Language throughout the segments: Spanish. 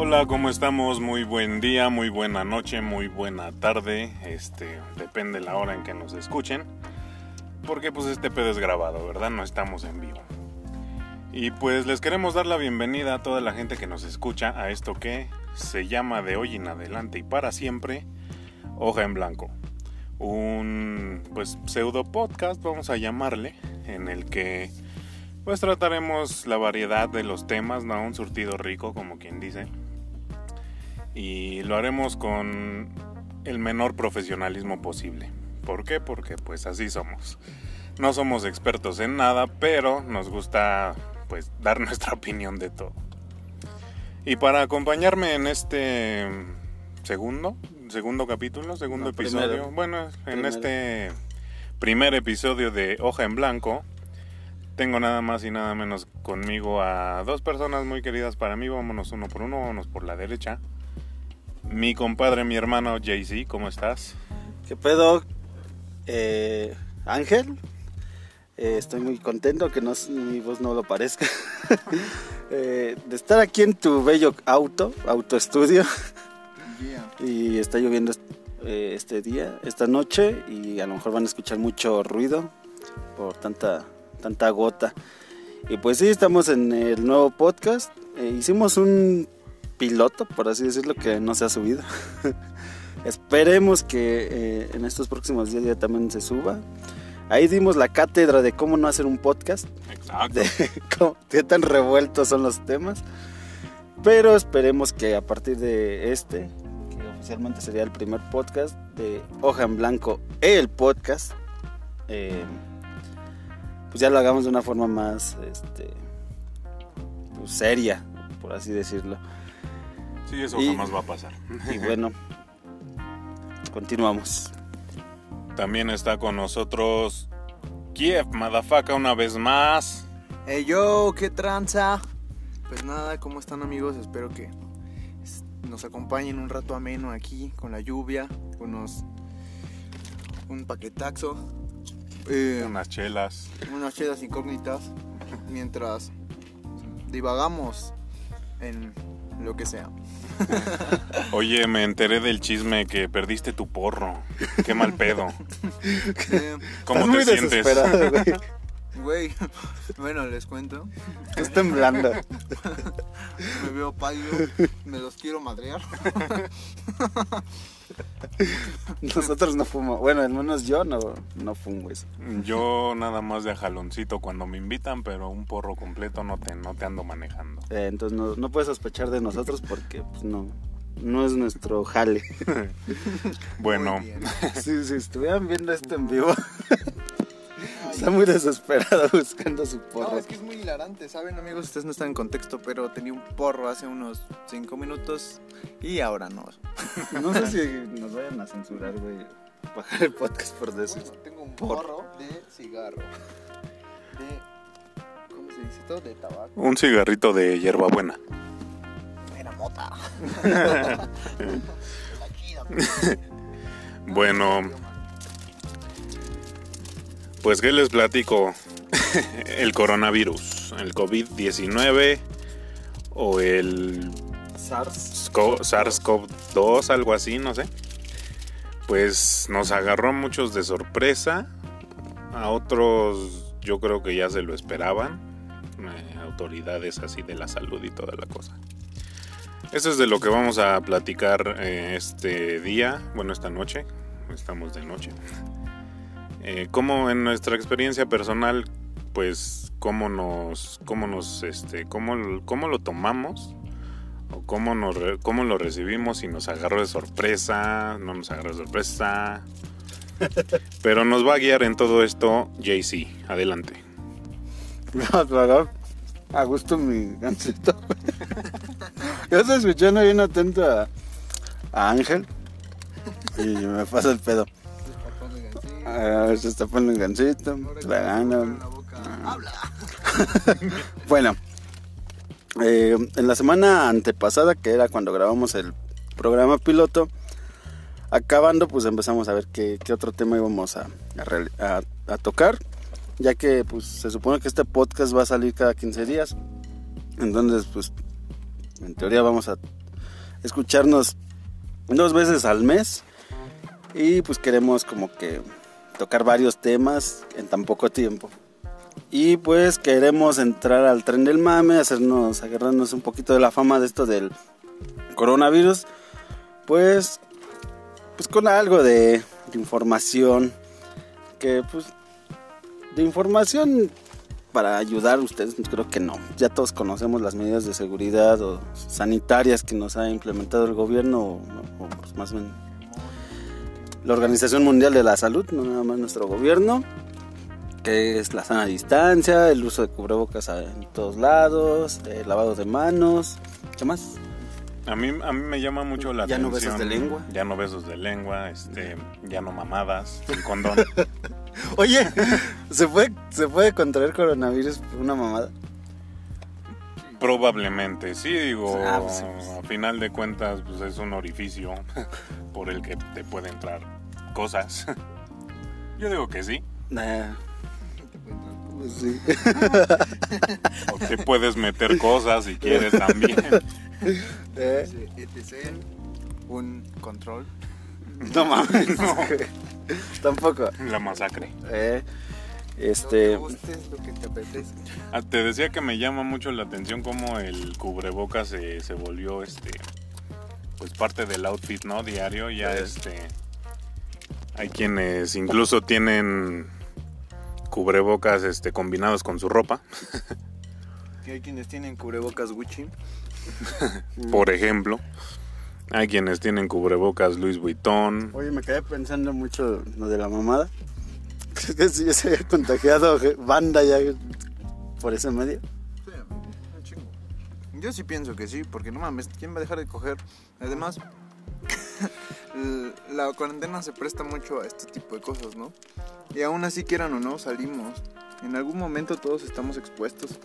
Hola, ¿cómo estamos? Muy buen día, muy buena noche, muy buena tarde. Este, depende la hora en que nos escuchen. Porque pues este pedo es grabado, ¿verdad? No estamos en vivo. Y pues les queremos dar la bienvenida a toda la gente que nos escucha a esto que se llama de hoy en adelante y para siempre Hoja en Blanco. Un pues pseudo podcast, vamos a llamarle, en el que pues trataremos la variedad de los temas, ¿no? Un surtido rico, como quien dice. Y lo haremos con el menor profesionalismo posible. ¿Por qué? Porque pues así somos. No somos expertos en nada, pero nos gusta pues dar nuestra opinión de todo. Y para acompañarme en este segundo, segundo capítulo, segundo No, episodio, primero. bueno, en Primero. este primer episodio de Hoja en Blanco, tengo nada más y nada menos conmigo a dos personas muy queridas para mí, vámonos uno por uno, vámonos por la derecha. Mi compadre, mi hermano JC, ¿cómo estás? ¿Qué pedo? Eh, Ángel, Eh, estoy muy contento que no, mi voz no lo parezca. Eh, de estar aquí en tu bello auto, auto estudio. Y está lloviendo eh, este día, esta noche, y a lo mejor van a escuchar mucho ruido por tanta, tanta gota. Y pues sí, estamos en el nuevo podcast. Eh, hicimos un piloto, por así decirlo, que no se ha subido. Esperemos que eh, en estos próximos días ya también se suba. Ahí dimos la cátedra de cómo no hacer un podcast, Exacto. de cómo- qué tan revueltos son los temas. Pero esperemos que a partir de este, que oficialmente sería el primer podcast de Hoja en Blanco, el podcast, eh, pues ya lo hagamos de una forma más este, pues, seria, por así decirlo. Sí, eso Y- jamás va a pasar. Y bueno, continuamos. También está con nosotros Kiev, Madafaka, una vez más. Hey yo, qué tranza. Pues nada, ¿cómo están amigos? Espero que nos acompañen un rato ameno aquí con la lluvia, unos un paquetaxo, eh, Unas chelas. unas chelas incógnitas, mientras divagamos en lo que sea. Oye, me enteré del chisme que perdiste tu porro. Qué mal pedo. Eh, ¿Cómo Estás te muy sientes? desesperado, güey. Güey, bueno, les cuento. Estás temblando. Me veo pálido, me los quiero madrear. Nosotros no fumamos. Bueno, al menos yo no, no fumo eso. Yo nada más de jaloncito cuando me invitan, pero un porro completo no te, no te ando manejando. Eh, entonces no, no puedes sospechar de nosotros porque pues, no, no es nuestro jale. Bueno. Si, si estuvieran viendo esto en vivo, está muy desesperado buscando su No, porro. es que es muy hilarante, ¿saben amigos? Ustedes no están en contexto, pero tenía un porro hace unos 5 minutos y ahora no. No sé si nos vayan a censurar, güey. Bajar el podcast por decir. tengo un porro de cigarro. De... ¿Cómo se dice esto? De tabaco. un cigarrito de hierbabuena. Era mota. Bueno, pues qué les platico. El coronavirus, el COVID-19 o el SARS. Sco- SARS-CoV-2, algo así, no sé. Pues nos agarró a muchos de sorpresa. A otros yo creo que ya se lo esperaban. eh, autoridades así de la salud y toda la cosa. Eso es de lo que vamos a platicar eh, este día, bueno, esta noche. Estamos de noche. Eh, como en nuestra experiencia personal, pues cómo nos, cómo nos, este, cómo, cómo lo tomamos o cómo, nos cómo lo recibimos, si nos agarró de sorpresa, no nos agarró de sorpresa. Pero nos va a guiar en todo esto JC. Adelante. No, a gusto mi gancito. Yo estoy escuchando bien atento a, a Ángel. Y me pasa el pedo. Ah, se está poniendo el gancito, tragando. Habla. Bueno, eh, en la semana antepasada, que era cuando grabamos el programa piloto, acabando, pues empezamos a ver qué, qué otro tema íbamos a, a reali- a- a tocar, ya que pues se supone que este podcast va a salir cada 15 días. Entonces, pues, en teoría vamos a escucharnos dos veces al mes y pues queremos como que tocar varios temas en tan poco tiempo. Y pues queremos entrar al tren del mame, hacernos, agarrarnos un poquito de la fama de esto del coronavirus, pues, pues con algo de, de información, que pues, de información para ayudar a ustedes, creo que no. Ya todos conocemos las medidas de seguridad o sanitarias que nos ha implementado el gobierno, o, o, pues, más bien la Organización Mundial de la Salud, no nada más nuestro gobierno, que es la sana distancia, el uso de cubrebocas en todos lados, el lavado de manos, ¿qué más? A mí, a mí me llama mucho la Ya no atención. besos de lengua. Ya no besos de lengua, este, ya no mamadas, sin condón. Oye, ¿se puede, ¿se puede contraer coronavirus por una mamada? Probablemente, sí, digo, Ah, pues sí, pues. a final de cuentas, pues es un orificio por el que te puede entrar cosas. Yo digo que sí. Nah. Pues sí. O te puedes meter cosas si quieres también. Eh. Un control. No mames. Tampoco. La masacre. Eh, Lo que este. gustes, lo que te apetezca. Ah, Te decía que me llama mucho la atención cómo el cubrebocas se, se volvió este pues parte del outfit, ¿no? Diario, ya Sí. este hay quienes incluso tienen cubrebocas este combinados con su ropa, Que hay quienes tienen cubrebocas Gucci. por ejemplo. Hay quienes tienen cubrebocas Louis Vuitton. Oye, me quedé pensando mucho lo de la mamada. ¿Crees que si ya se había contagiado banda ya por ese medio? Sí, un chingo. Yo sí pienso que sí, porque no mames, ¿quién va a dejar de coger? Además, la cuarentena se presta mucho a este tipo de cosas, ¿no? Y aún así, quieran o no, salimos. En algún momento todos estamos expuestos.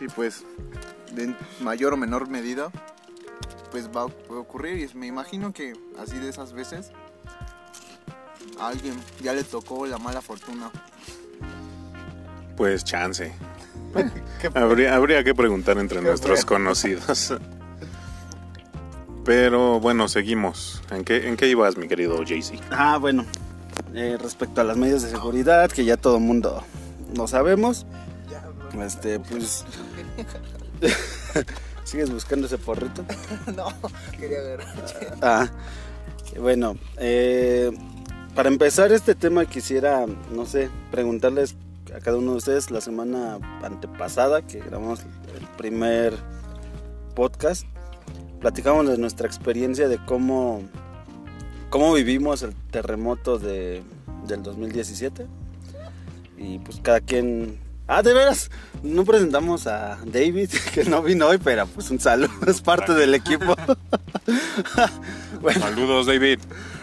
Y pues, de mayor o menor medida, pues va a ocurrir. Y me imagino que así de esas veces, a alguien ya le tocó la mala fortuna. Pues chance. habría, habría que preguntar entre Qué nuestros bueno. conocidos. Pero bueno, seguimos. ¿En qué, ¿En qué ibas, mi querido Jaycee? Ah, bueno. eh, respecto a las medidas de seguridad, que ya todo el mundo lo sabemos. Este, pues. ¿Sigues buscando ese porrito? no, quería ver. Ah, bueno, eh, para empezar este tema quisiera, no sé, preguntarles a cada uno de ustedes la semana antepasada que grabamos el primer podcast, platicamos de nuestra experiencia de cómo, cómo vivimos el terremoto de, del 2017 y pues cada quien... Ah, de veras, no presentamos a David, que no vino hoy, pero pues un saludo, es parte del equipo. bueno, Saludos, David.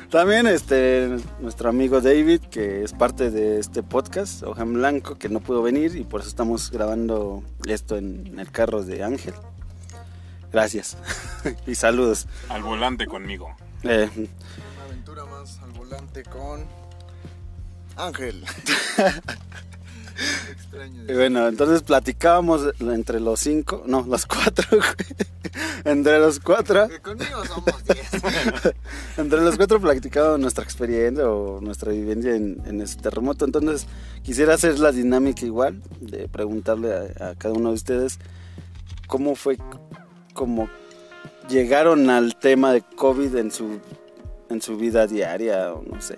También este nuestro amigo David, que es parte de este podcast, Hoja en Blanco, que no pudo venir y por eso estamos grabando esto en el carro de Ángel. Gracias y saludos. Al volante conmigo. Eh, Una aventura más al volante con Ángel. Extraño. y bueno, entonces platicábamos entre los cinco, no, los cuatro, entre los cuatro, conmigo somos 10. entre los cuatro platicábamos nuestra experiencia o nuestra vivencia en, en ese terremoto. Entonces quisiera hacer la dinámica igual, de preguntarle a, a cada uno de ustedes cómo fue, cómo llegaron al tema de COVID en su, en su vida diaria o no sé.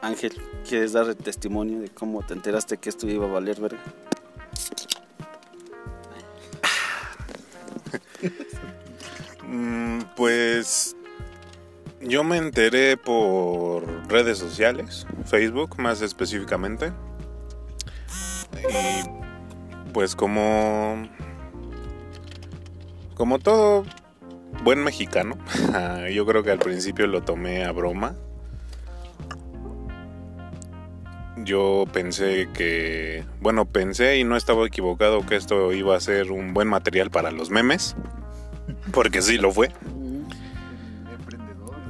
Ángel, ¿quieres dar testimonio de cómo te enteraste que esto iba a valer verga? Mm, Pues yo me enteré por redes sociales, Facebook más específicamente. Y pues como como todo buen mexicano, yo creo que al principio lo tomé a broma. Yo pensé que, bueno, pensé y no estaba equivocado que esto iba a ser un buen material para los memes, porque sí lo fue.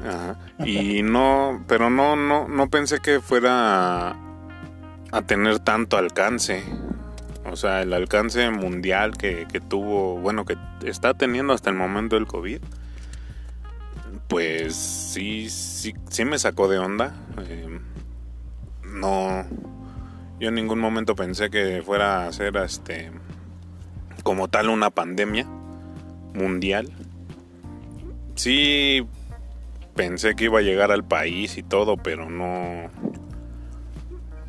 Ajá. Y no, pero no, no, no pensé que fuera a, tener tanto alcance. O sea, el alcance mundial que, que tuvo, bueno, que está teniendo hasta el momento el COVID, pues sí, sí, sí me sacó de onda. Eh, no, yo en ningún momento pensé que fuera a ser este como tal una pandemia mundial. Sí pensé que iba a llegar al país y todo, pero no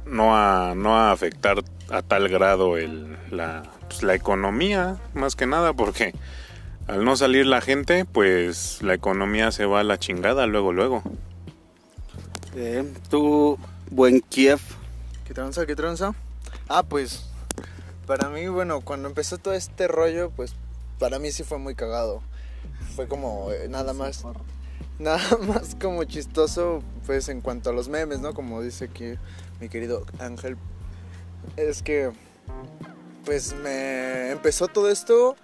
no a no a afectar a tal grado el, la, pues, la economía, más que nada, porque al no salir la gente, pues la economía se va a la chingada luego, luego. Tú, buen Kiev, ¿Qué tranza? ¿Qué tranza? Ah, pues para mí, bueno, cuando empezó todo este rollo, pues para mí sí fue muy cagado. Fue como eh, nada más nada más como chistoso pues en cuanto a los memes, ¿no? Como dice aquí mi querido Ángel es que pues me empezó todo esto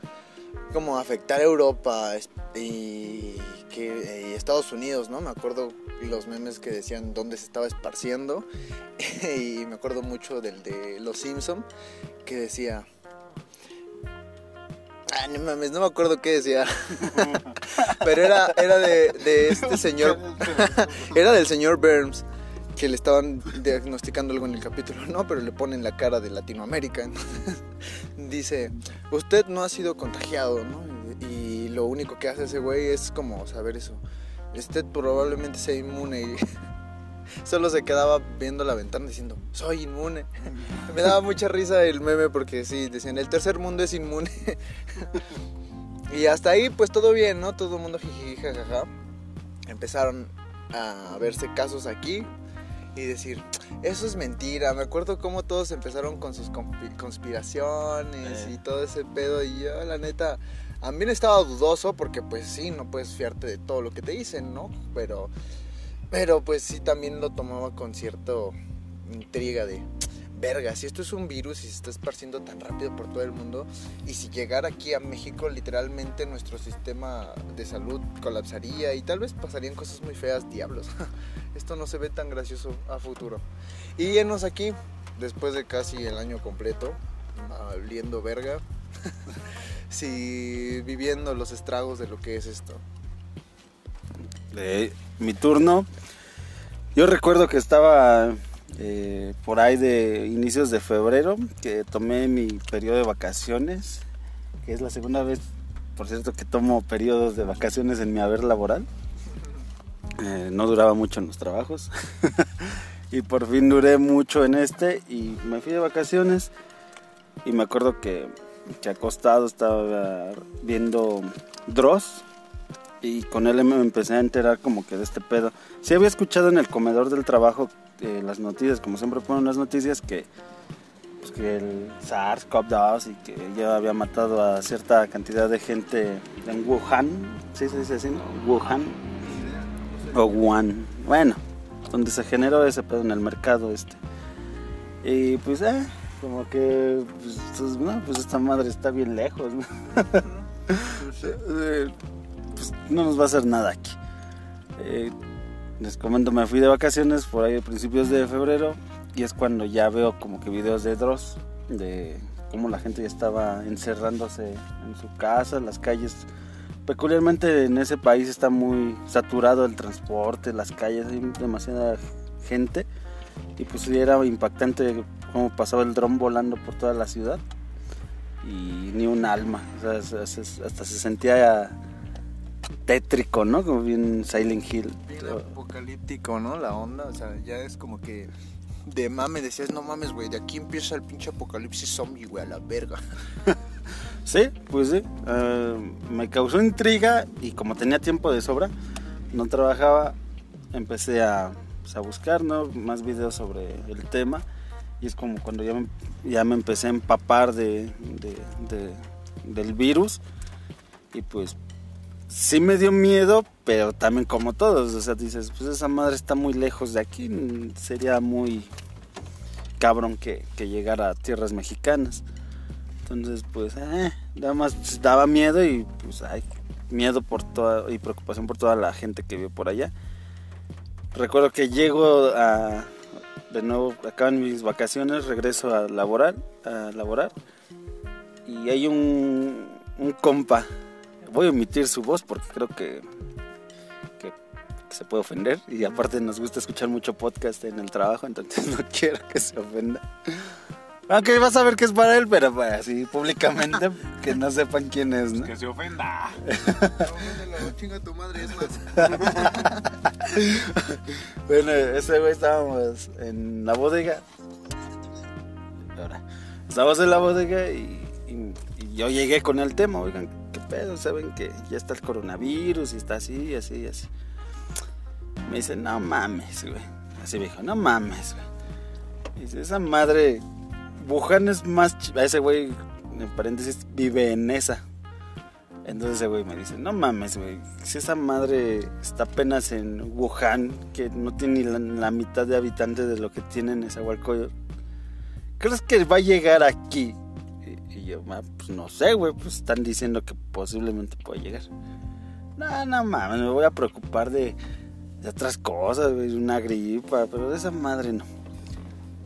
como a afectar a Europa y, que, y Estados Unidos, ¿no? Me acuerdo los memes que decían dónde se estaba esparciendo y me acuerdo mucho del de Los Simpson que decía Ah, no mames, no me acuerdo qué decía. Pero era, era de, este señor. era del señor Burns. Que le estaban diagnosticando algo en el capítulo. No, pero le ponen la cara de Latinoamérica. Dice: Usted no ha sido contagiado, ¿no? Lo único que hace ese güey es como saber eso. Usted probablemente sea inmune. Y solo se quedaba viendo la ventana diciendo: Soy inmune. Me daba mucha risa el meme porque sí, decían: El tercer mundo es inmune. Y hasta ahí, pues todo bien, ¿no? Todo el mundo jiji, jajaja. Empezaron a verse casos aquí y decir, eso es mentira. Me acuerdo cómo todos empezaron con sus conspi- conspiraciones Eh. y todo ese pedo. Y yo, la neta, también estaba dudoso porque, pues sí, no puedes fiarte de todo lo que te dicen, ¿no? Pero, pero pues sí, también lo tomaba con cierto intriga de. Verga, si esto es un virus y se está esparciendo tan rápido por todo el mundo, y si llegara aquí a México, literalmente nuestro sistema de salud colapsaría y tal vez pasarían cosas muy feas, diablos. Esto no se ve tan gracioso a futuro. Y llenos aquí, después de casi el año completo, oliendo verga, sí, viviendo los estragos de lo que es esto. Eh, mi turno. Yo recuerdo que estaba eh, por ahí de inicios de febrero, que tomé mi periodo de vacaciones, que es la segunda vez, por cierto, que tomo periodos de vacaciones en mi haber laboral. Eh, no duraba mucho en los trabajos. y por fin duré mucho en este y me fui de vacaciones. Y me acuerdo que, que acostado estaba viendo Dross y con él me empecé a enterar como que de este pedo. Sí había escuchado en el comedor del trabajo eh, las noticias, como siempre ponen las noticias, que, pues, que el SARS-CoV-2 y que ya había matado a cierta cantidad de gente en Wuhan, ¿sí se dice así? no? Wuhan o Wuhan, bueno, donde se generó ese pedo en el mercado este. Y pues, eh, como que, pues, pues, no, pues esta madre está bien lejos, ¿no? Eh, pues no nos va a hacer nada aquí. Eh, les comento, me fui de vacaciones por ahí a principios de febrero y es cuando ya veo como que videos de Dross, de cómo la gente ya estaba encerrándose en su casa, las calles. Peculiarmente en ese país está muy saturado el transporte, las calles, hay demasiada gente y pues era impactante cómo pasaba el dron volando por toda la ciudad y ni un alma, o sea, hasta se sentía tétrico, ¿no? Como bien Silent Hill. Bien apocalíptico, ¿no? La onda, o sea, ya es como que de mame decías, no mames, güey, de aquí empieza el pinche apocalipsis zombie, güey, a la verga. Sí, pues sí. eh, me causó intriga y como tenía tiempo de sobra, no trabajaba, empecé a, pues, a buscar ¿no? más videos sobre el tema y es como cuando ya me, ya me empecé a empapar de, de- de- del virus y pues sí me dio miedo, pero también como todos, o sea, dices, pues esa madre está muy lejos de aquí, sería muy cabrón que, que llegara a tierras mexicanas. Entonces, pues, eh, nada más daba miedo y pues hay miedo por toda y preocupación por toda la gente que vive por allá. Recuerdo que llego a de nuevo acá en mis vacaciones, regreso a laborar a laborar y hay un, un compa. Voy a omitir su voz porque creo que, que, que se puede ofender y aparte nos gusta escuchar mucho podcast en el trabajo, entonces no quiero que se ofenda. Aunque vas a ver que es para él, pero pues, así públicamente que no sepan quién es, ¿no? Que se ofenda. Chinga tu madre, es más. Bueno, ese güey estábamos en la bodega. Estábamos en la bodega y, yo llegué con el tema. Oigan, ¿qué pedo? ¿Saben que ya está el coronavirus y está así, así, así? Me dice, no mames, güey. Así me dijo, no mames, güey. Dice, esa madre, Wuhan es más... Ese güey, en paréntesis, vive en esa. Entonces ese güey me dice, no mames, güey, si esa madre está apenas en Wuhan, que no tiene ni la, mitad de habitantes de lo que tiene en Nezahualcóyotl, ¿crees que va a llegar aquí? Y, yo, "Ah, pues no sé, güey, pues están diciendo que posiblemente pueda llegar. No, no mames, me voy a preocupar de, de otras cosas, güey, una gripa, pero de esa madre no.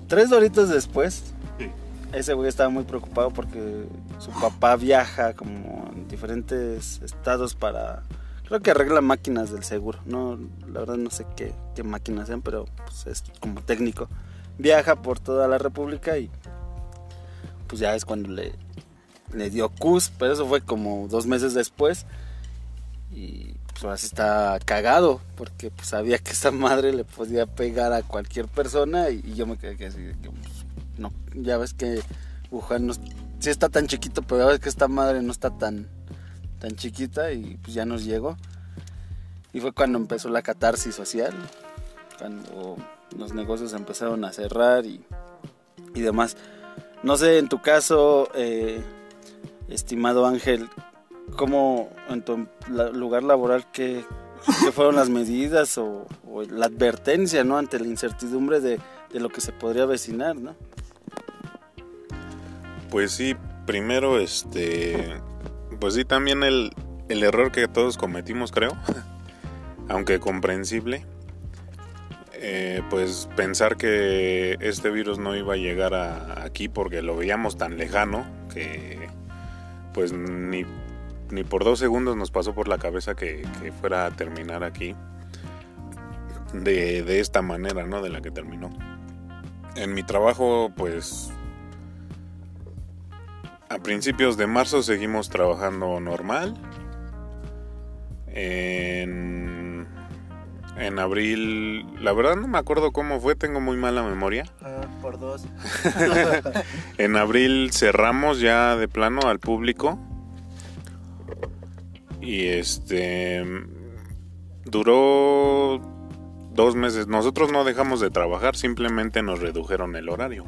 Tres horitos después, Sí. Ese güey estaba muy preocupado porque su papá viaja como en diferentes estados para... Creo que arregla máquinas del seguro. No, la verdad no sé qué, qué máquinas sean, pero pues, es como técnico. Viaja por toda la república y pues ya es cuando le, le dio CUS, pero eso fue como dos meses después. Y pues ahora sí está cagado, porque pues sabía que esa madre le podía pegar a cualquier persona y, yo me quedé que así, que, pues, no, ya ves que Wuhan no, sí está tan chiquito, pero ya ves que esta madre no está tan, tan chiquita y pues ya nos llegó. Y fue cuando empezó la catarsis social, cuando los negocios empezaron a cerrar y, y demás. No sé, en tu caso, eh, estimado Ángel, ¿cómo en tu lugar laboral qué, fueron las medidas o, o la advertencia ¿no? ante la incertidumbre de, de lo que se podría avecinar? ¿no? Pues sí, primero, este. Pues sí, también el, el error que todos cometimos, creo. Aunque comprensible. eh, pues pensar que este virus no iba a llegar aquí porque lo veíamos tan lejano que pues ni, ni por dos segundos nos pasó por la cabeza que, que fuera a terminar aquí de, de esta manera, ¿no? De la que terminó. En mi trabajo, pues a principios de marzo seguimos trabajando normal. En, en abril, la verdad no me acuerdo cómo fue, tengo muy mala memoria. por dos. En abril cerramos ya de plano al público. Y este duró dos meses. Nosotros no dejamos de trabajar, simplemente nos redujeron el horario.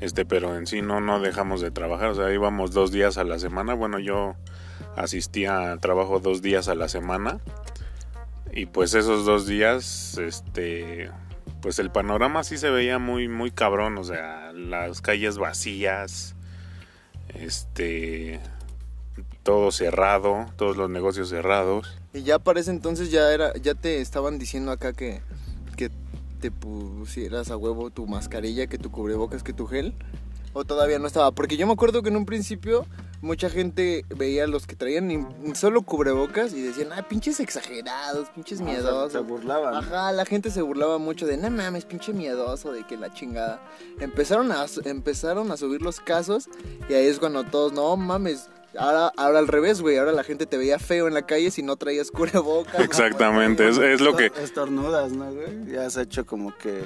Este, pero en sí no, no dejamos de trabajar. O sea, íbamos dos días a la semana. Bueno, yo asistía a trabajo dos días a la semana. Y pues esos dos días, este, pues el panorama sí se veía muy, muy cabrón. O sea, las calles vacías, este, todo cerrado, todos los negocios cerrados. Y ya para ese entonces ya era, ya te estaban diciendo acá que, te pusieras a huevo tu mascarilla, que tu cubrebocas, que tu gel. O todavía no estaba. Porque yo me acuerdo que en un principio mucha gente veía a los que traían solo cubrebocas y decían, ah, pinches exagerados, pinches miedosos. Se burlaban. Ajá, la gente se burlaba mucho de, no mames, pinche miedoso, de que la chingada. Empezaron a, empezaron a subir los casos y ahí es cuando todos, no mames. Ahora, ahora al revés, güey. Ahora la gente te veía feo en la calle si no traías cubrebocas. Exactamente, es, es lo que... Estornudas, ¿no, güey? Ya has hecho como que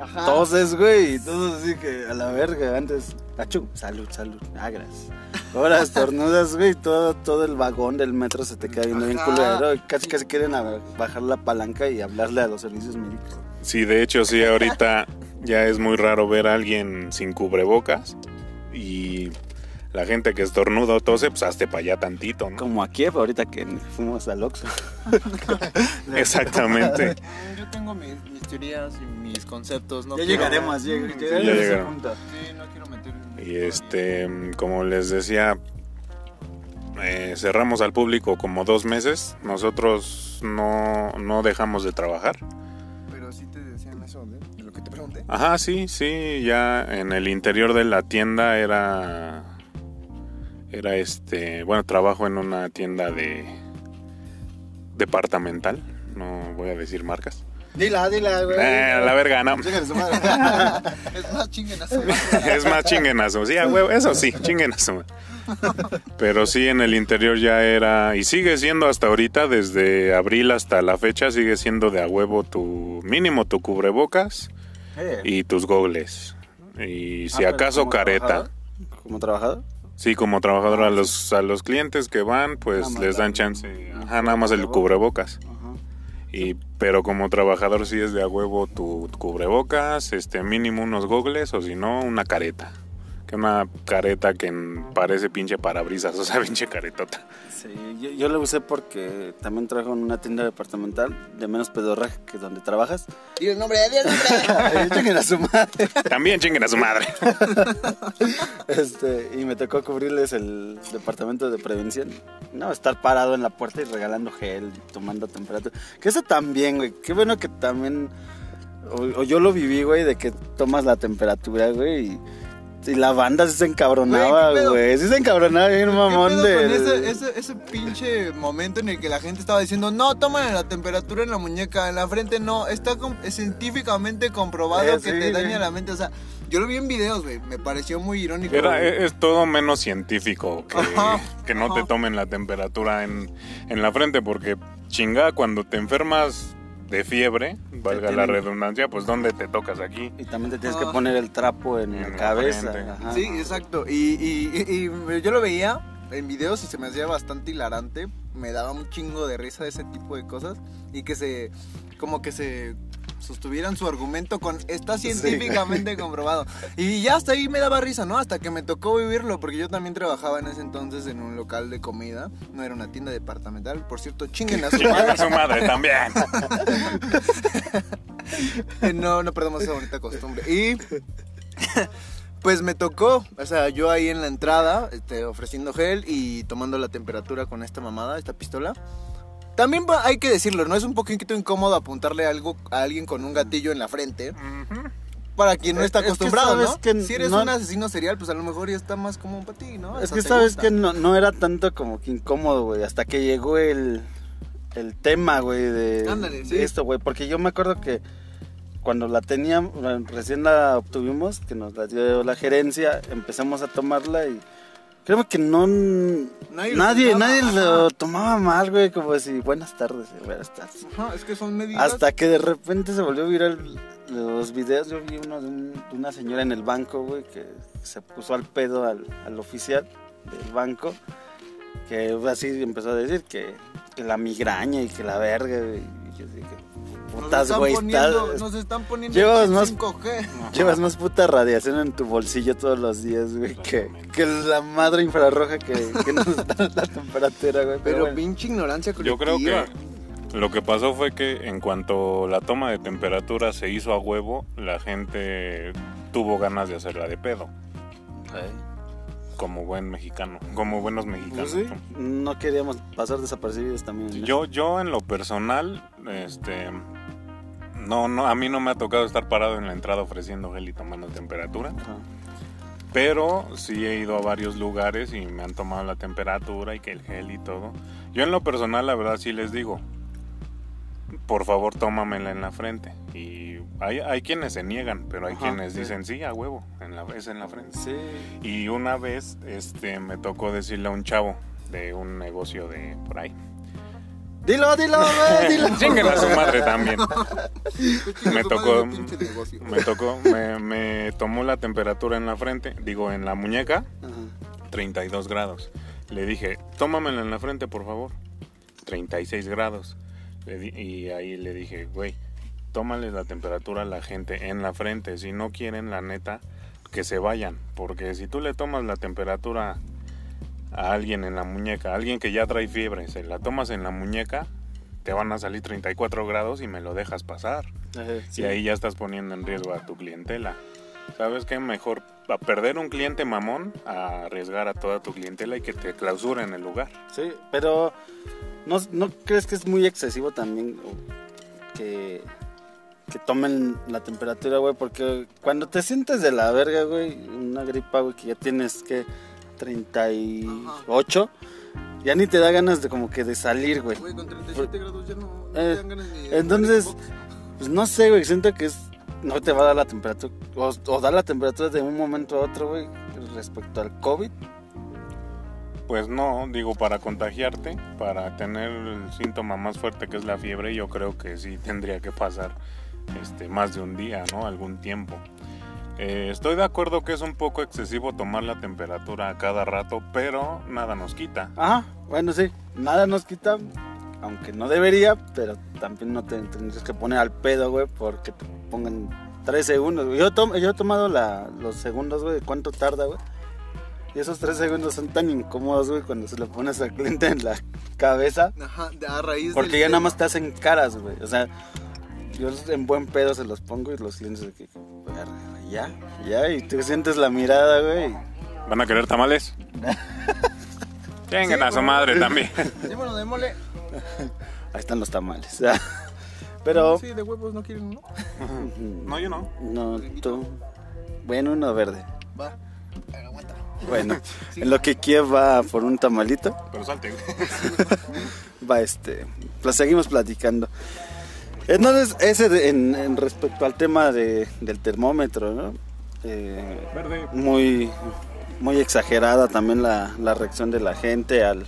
Ajá. toses, güey, y todos así que a la verga. Antes, achú, salud, salud, ah, gracias. Ahora estornudas, güey, todo, todo el vagón del metro se te queda viendo bien Ajá. culero. y Casi, casi quieren bajar la palanca y hablarle a los servicios médicos. Sí, de hecho, sí, ahorita ya es muy raro ver a alguien sin cubrebocas y la gente que estornuda o tose, pues hazte para allá tantito, ¿no? Como aquí, ahorita que fuimos al Oxxo. Exactamente. Yo tengo mis, mis teorías y mis conceptos. No ya quiero- llegaremos, ya a ese llegaron. punto. Sí, no quiero meter. Y este, como les decía, eh, cerramos al público como dos meses. Nosotros no, no dejamos de trabajar. Pero sí te decían eso, ¿eh? De lo que te pregunté. Ajá, sí, sí, ya en el interior de la tienda era era este, bueno, trabajo en una tienda de departamental, no voy a decir marcas. Dila, dila, güey. Eh, a la verga, no. Su madre. es más chinguen a su madre. Es más chinguenazo, sí, a huevo, eso sí, chinguenazo. Pero sí, en el interior ya era, y sigue siendo hasta ahorita, desde abril hasta la fecha, sigue siendo de a huevo tu, mínimo tu cubrebocas Eh, y tus gogles. Y si ah, acaso como careta. ¿Como trabajador? Sí, como trabajador a los, a los clientes que van, pues Nada les dan chance. Ajá, nada más el cubrebocas. Ajá. Y, pero como trabajador sí es de a huevo tu cubrebocas, este mínimo unos gogles o si no una careta. Que una careta que parece pinche parabrisas, o sea, pinche caretota. Sí, yo, yo lo usé porque también trabajo en una tienda departamental de menos pedorraje que donde trabajas. Di el nombre, di el nombre. Lleguen a su madre. También chinguen a su madre. Este, y me tocó cubrirles el departamento de prevención. No, estar parado en la puerta y regalando gel y tomando temperatura. Que eso también, güey. Qué bueno que también. O, o yo lo viví, güey, de que tomas la temperatura, güey. Y, y la banda sí se encabronaba, Güey, se encabronaba bien, mamón ¿Qué pedo de. con ese, ese, ese pinche momento en el que la gente estaba diciendo, no, toman la temperatura en la muñeca, en la frente no, está com- es científicamente comprobado Eh, que sí, te daña la mente, o sea, yo lo vi en videos, güey, me pareció muy irónico. Era, es todo menos científico que, Ajá, que no te tomen la temperatura en, en la frente, porque chingada, cuando te enfermas de fiebre, valga la redundancia, pues ¿dónde te tocas aquí? Y también te tienes Ah. que poner el trapo en, En la cabeza. ajá. Sí, exacto. Y, y- y- y yo lo veía en videos y se me hacía bastante hilarante. Me daba un chingo de risa ese tipo de cosas. Y que se. Como que se sostuvieran su argumento con está científicamente comprobado. Y ya hasta ahí me daba risa, ¿no? Hasta que me tocó vivirlo, porque yo también trabajaba en ese entonces en un local de comida, no era una tienda departamental, por cierto, chinguen a su Chinguen madre. a su madre también. no, no perdamos esa bonita costumbre. Y pues me tocó, o sea, yo ahí en la entrada, este, ofreciendo gel y tomando la temperatura con esta mamada, esta pistola. También va- hay que decirlo, ¿no? Es un poquito incómodo apuntarle algo a alguien con un gatillo en la frente. Para quien no está Es que acostumbrado, sabes ¿no? que si eres no- un asesino serial, pues a lo mejor ya está más común para ti, ¿no? Es Hasta que sabes gusta. que no, no era tanto como que incómodo, güey, hasta que llegó el, el tema, güey, de, Ándale, de esto, güey, porque yo me acuerdo que cuando la teníamos, recién la obtuvimos, que nos la dio la gerencia, empezamos a tomarla y creo que no, Nadie nadie, lo nadie, tomaba, lo ajá. tomaba mal, güey, como si buenas tardes, eh, buenas tardes. Ajá, es que son medidas. Hasta que de repente se volvió viral los videos. Yo vi uno de, un- de una señora en el banco, güey, que se puso al pedo al, al oficial del banco. Que así empezó a decir que, que la migraña y que la verga. güey. Y yo dije, putas, güey, nos están poniendo Llevas más- 5G. llevas más puta radiación en tu bolsillo todos los días, güey, que, que la madre infrarroja que, que nos da la temperatura, güey. Pero, Pero bueno. pinche ignorancia Yo colectiva. creo que lo que pasó fue que en cuanto la toma de temperatura se hizo a huevo, la gente tuvo ganas de hacerla de pedo, como buen mexicano, como buenos mexicanos. Sí, ¿no? no queríamos pasar desapercibidos también. ¿no? Yo, yo en lo personal, este, no, no, a mí no me ha tocado estar parado en la entrada ofreciendo gel y tomando temperatura, pero sí he ido a varios lugares y me han tomado la temperatura y que el gel y todo. Yo en lo personal, la verdad sí les digo, por favor tómamela en la frente. Y hay, hay quienes se niegan, pero hay Ajá, quienes sí. dicen sí a huevo, en la, es en la frente. Sí. Y una vez este, me tocó decirle a un chavo de un negocio de por ahí. Dilo, dilo, güey, dilo. Chinguen a su madre también. Me tocó-. Me tocó, me, me tomó la temperatura en la frente, digo en la muñeca, Ajá. 32 grados. Le dije, tómamela en la frente, por favor. 36 grados. Le di- y ahí le dije, güey, tómale la temperatura a la gente en la frente. Si no quieren, la neta, que se vayan. Porque si tú le tomas la temperatura a alguien en la muñeca, a alguien que ya trae fiebre, se la tomas en la muñeca, te van a salir 34 grados y me lo dejas pasar. Ajá, sí. Y ahí ya estás poniendo en riesgo a tu clientela. ¿Sabes qué? Mejor a perder un cliente mamón a arriesgar a toda tu clientela y que te clausuren el lugar. Sí, pero ¿no, ¿no crees que es muy excesivo también que que tomen la temperatura, güey, porque cuando te sientes de la verga, güey, una gripa, güey, que ya tienes que 38, ya ni te da ganas de como que de salir, güey. Güey, con 37 grados ya no, no Eh, te dan ganas ni de entonces-. Pues no sé, güey, siento que es no te va a dar la temperatura o, o da la temperatura de un momento a otro, güey, respecto al COVID. Pues no, digo, para contagiarte, para tener el síntoma más fuerte que es la fiebre, yo creo que sí tendría que pasar este, más de un día, ¿no? Algún tiempo. Eh, estoy de acuerdo que es un poco excesivo tomar la temperatura a cada rato, pero nada nos quita. Ajá, bueno, sí, nada nos quita, aunque no debería, pero también no te tendrías que poner al pedo, güey, porque te pongan tres segundos. Yo, tom- yo he tomado la, los segundos, güey, de cuánto tarda, güey. Y esos tres segundos son tan incómodos, güey, cuando se lo pones al cliente en la cabeza. Ajá, de- a raíz Porque del ya nada más te hacen caras, güey. O sea, yo en buen pedo se los pongo y los clientes de que, "Verga, güey, ya, ya, y tú sientes la mirada, güey. ¿Van a querer tamales? Vengan Sí, a su bueno. madre también. Sí, bueno, de mole. Ahí están los tamales. Pero, Sí, de huevos no quieren uno. No, yo no. no, tú. Bueno, uno verde. Va. Aguanta. Bueno, en lo que Kiev va por un tamalito, Pero salte. va este. Pues seguimos platicando. Entonces, ese de- en, en respecto al tema de, del termómetro, ¿no? Eh, Verde. muy, muy exagerada también la, la reacción de la gente al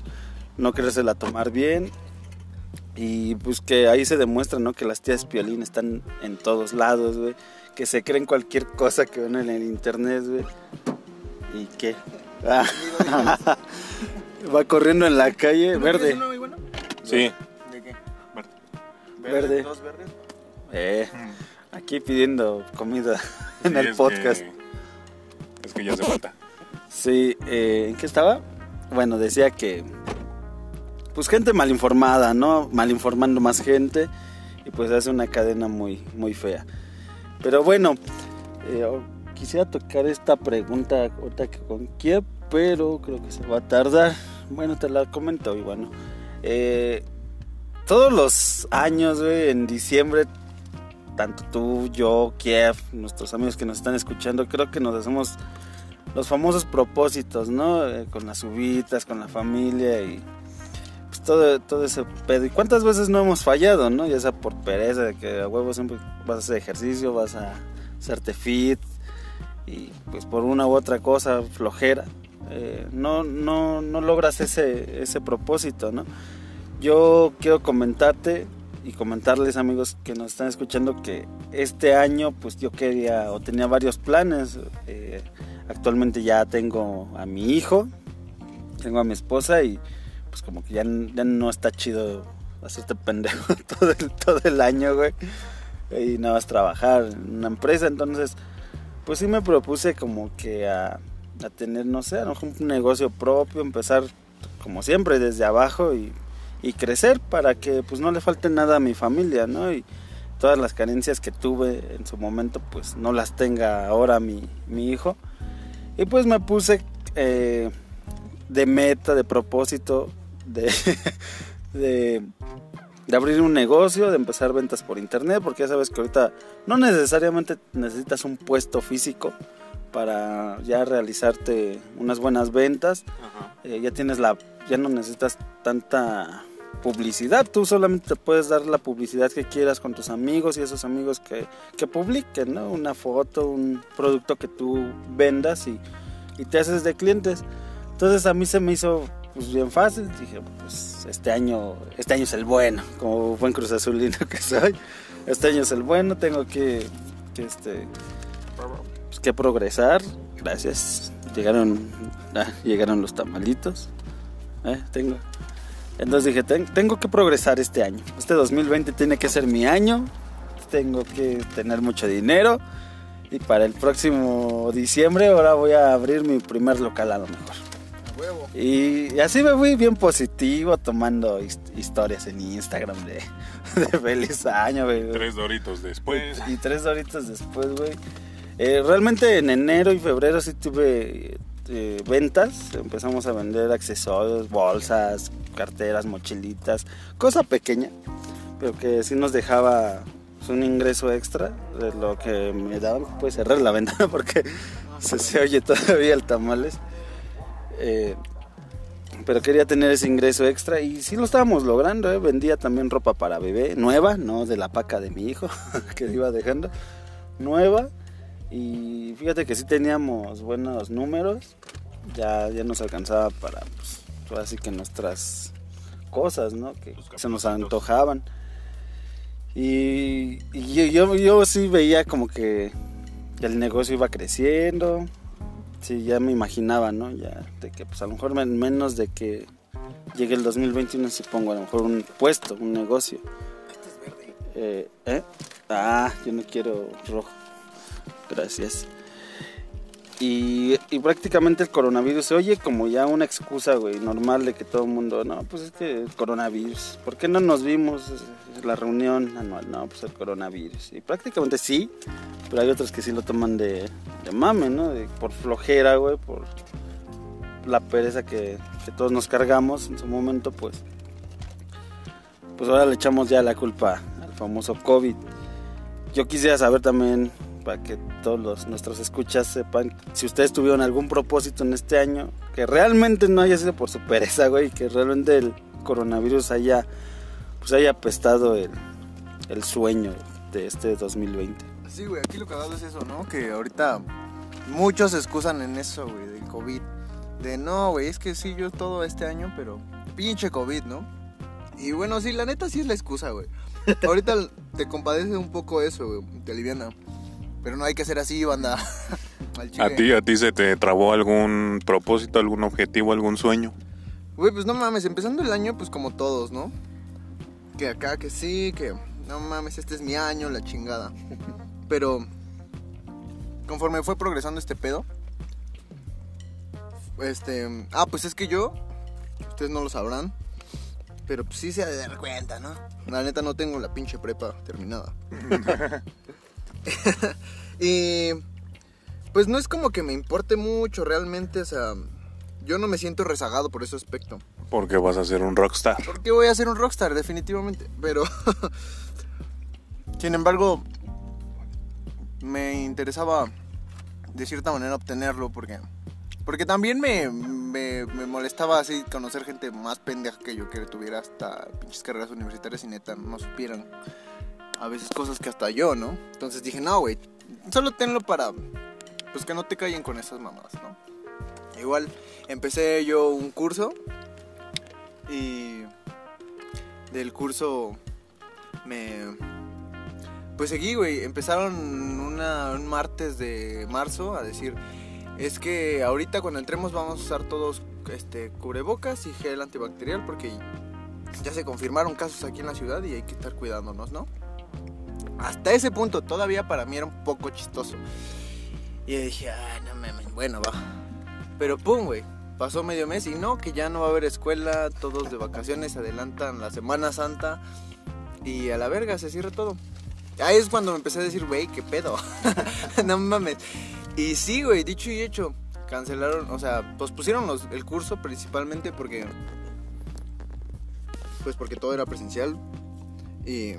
no querérsela tomar bien. Y pues que ahí se demuestra, ¿no? Que las tías piolín están en todos lados, güey. Que se creen cualquier cosa que ven en el internet, güey. ¿Y qué? Ah. Va corriendo en la calle, ¿No verde. Sí. Verde. ¿Dos verdes? Eh, aquí pidiendo comida en Sí, el es podcast. que- es que ya hace falta. Sí, eh, ¿en qué estaba? Bueno, decía que pues gente mal informada, ¿no? Mal informando más gente y pues hace una cadena muy muy fea. Pero bueno, eh, oh, quisiera tocar esta pregunta ahorita que con Kiev, pero creo que se va a tardar. Bueno, te la comento y bueno. Eh, todos los años, güey, en diciembre, tanto tú, yo, Kiev, nuestros amigos que nos están escuchando, creo que nos hacemos los famosos propósitos, ¿no? Eh, con las uvitas, con la familia y pues todo, todo ese pedo. ¿Y cuántas veces no hemos fallado, no? Ya sea por pereza, de que a huevo siempre vas a hacer ejercicio, vas a hacerte fit y pues por una u otra cosa, flojera, eh, no, no, no logras ese, ese propósito, ¿no? Yo quiero comentarte y comentarles amigos que nos están escuchando que este año pues yo quería o tenía varios planes. eh, actualmente ya tengo a mi hijo, tengo a mi esposa y pues como que ya, ya no está chido hacerte pendejo todo el, todo el año, güey. Y nada más trabajar en una empresa, entonces pues sí me propuse como que a, a tener, no sé, un negocio propio, empezar como siempre desde abajo y, y crecer para que pues no le falte nada a mi familia, ¿no? Y todas las carencias que tuve en su momento pues no las tenga ahora mi, mi hijo. Y pues me puse eh, de meta, de propósito, de, de, de abrir un negocio, de empezar ventas por internet, porque ya sabes que ahorita no necesariamente necesitas un puesto físico para ya realizarte unas buenas ventas. Eh, ya tienes la, ya no necesitas tanta publicidad, tú solamente te puedes dar la publicidad que quieras con tus amigos y esos amigos que, que publiquen, ¿no? Una foto, un producto que tú vendas y, y te haces de clientes. Entonces a mí se me hizo pues bien fácil, dije, pues este año, este año es el bueno, como buen cruz azulino que soy. Este año es el bueno, tengo que, que este pues, que progresar. Gracias. Llegaron ah, llegaron los tamalitos. Eh, tengo entonces dije, "Ten- tengo que progresar este año. Este 2020 tiene que ser mi año. Tengo que tener mucho dinero. Y para el próximo diciembre ahora voy a abrir mi primer local a lo mejor. Huevo. Y, y así me fui bien positivo tomando his- historias en Instagram de, de feliz año, güey. Tres doritos después. Y tres horitas después, güey. Eh, realmente en enero y febrero sí tuve eh, ventas. Empezamos a vender accesorios, bolsas, carteras, mochilitas. Cosa pequeña, pero que sí nos dejaba pues, un ingreso extra de lo que me daban. Puedes cerrar la ventana porque se, se oye todavía el tamales. Eh, pero quería tener ese ingreso extra y sí lo estábamos logrando. ¿eh? Vendía también ropa para bebé, nueva, no de la paca de mi hijo que iba dejando, nueva. Y fíjate que sí teníamos buenos números, ya, ya nos alcanzaba para, pues, así que nuestras cosas, ¿no? Que se nos antojaban. Y, y yo, yo sí veía como que el negocio iba creciendo, sí, ya me imaginaba, ¿no? Ya, de que pues a lo mejor en menos de que llegue el 2021 si pongo a lo mejor un puesto, un negocio. Este es verde. Eh, ¿eh? Ah, yo no quiero rojo. Gracias. Y, y prácticamente el coronavirus se oye como ya una excusa, güey, normal de que todo el mundo, no, pues es que el coronavirus, ¿por qué no nos vimos la reunión anual? No, pues el coronavirus. Y prácticamente sí, pero hay otros que sí lo toman de, de mame, ¿no? De- por flojera, güey, por la pereza que, que todos nos cargamos en su momento, pues. Pues ahora le echamos ya la culpa al famoso COVID. Yo quisiera saber también, para que todos los, nuestros escuchas sepan, si ustedes tuvieron algún propósito en este año, que realmente no haya sido por su pereza, güey, que realmente el coronavirus haya, pues haya apestado el, el sueño de este 2020. Sí, güey, aquí lo cagado es eso, ¿no? Que ahorita muchos se excusan en eso, güey, del COVID. De no, güey, es que sí, yo todo este año, pero pinche COVID, ¿no? Y bueno, sí, la neta sí es la excusa, güey. Ahorita te compadece un poco eso, güey, te aliviana. Pero no hay que ser así, banda. ¿A ti, a ti se te trabó algún propósito, algún objetivo, algún sueño? Güey, pues no mames, empezando el año, pues como todos, ¿no? Que acá, que sí, que no mames, este es mi año, la chingada. Pero conforme fue progresando este pedo, este, ah, pues es que yo, ustedes no lo sabrán, pero pues sí se ha de dar cuenta, ¿no? La neta no tengo la pinche prepa terminada. y pues no es como que me importe mucho realmente, o sea, yo no me siento rezagado por ese aspecto. Porque vas a ser un rockstar. Porque voy a ser un rockstar, definitivamente. Pero. Sin embargo. Me interesaba. De cierta manera obtenerlo. Porque. Porque también me, me, me molestaba así conocer gente más pendeja que yo que tuviera hasta pinches carreras universitarias y neta no supieran a veces cosas que hasta yo, ¿no? Entonces dije, no, güey, solo tenlo para pues que no te callen con esas mamadas, ¿no? Igual empecé yo un curso y del curso me pues seguí, güey, empezaron una- un martes de marzo a decir es que ahorita cuando entremos vamos a usar todos este cubrebocas y gel antibacterial porque ya se confirmaron casos aquí en la ciudad y hay que estar cuidándonos, ¿no? Hasta ese punto todavía para mí era un poco chistoso. Y yo dije, ah, no mames, bueno, va. Pero pum, güey. Pasó medio mes y no, que ya no va a haber escuela, todos de vacaciones, adelantan la Semana Santa y a la verga se cierra todo. Ahí es cuando me empecé a decir, güey, qué pedo. no mames. Y sí, güey, dicho y hecho, cancelaron, o sea, pospusieron los, el curso principalmente porque. Pues porque todo era presencial. Y.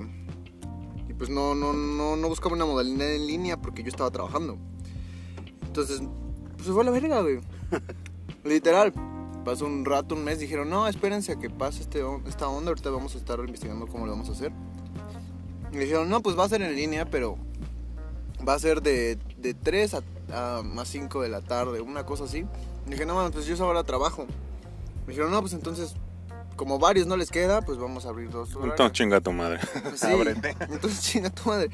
Pues no, no, no, no buscaba una modalidad en línea porque yo estaba trabajando. Entonces, pues se fue a la verga, güey. Literal. Pasó un rato, un mes, dijeron, no, espérense a que pase este, esta onda, ahorita vamos a estar investigando cómo lo vamos a hacer. Y dijeron, no, pues va a ser en línea, pero va a ser de, de 3 a, a más 5 de la tarde, una cosa así. Y dije, no, pues yo esa hora trabajo. Me dijeron, no, pues entonces, como varios no les queda, pues vamos a abrir dos horarios. Entonces chinga tu madre. Sí, Ábrete. entonces chinga tu madre.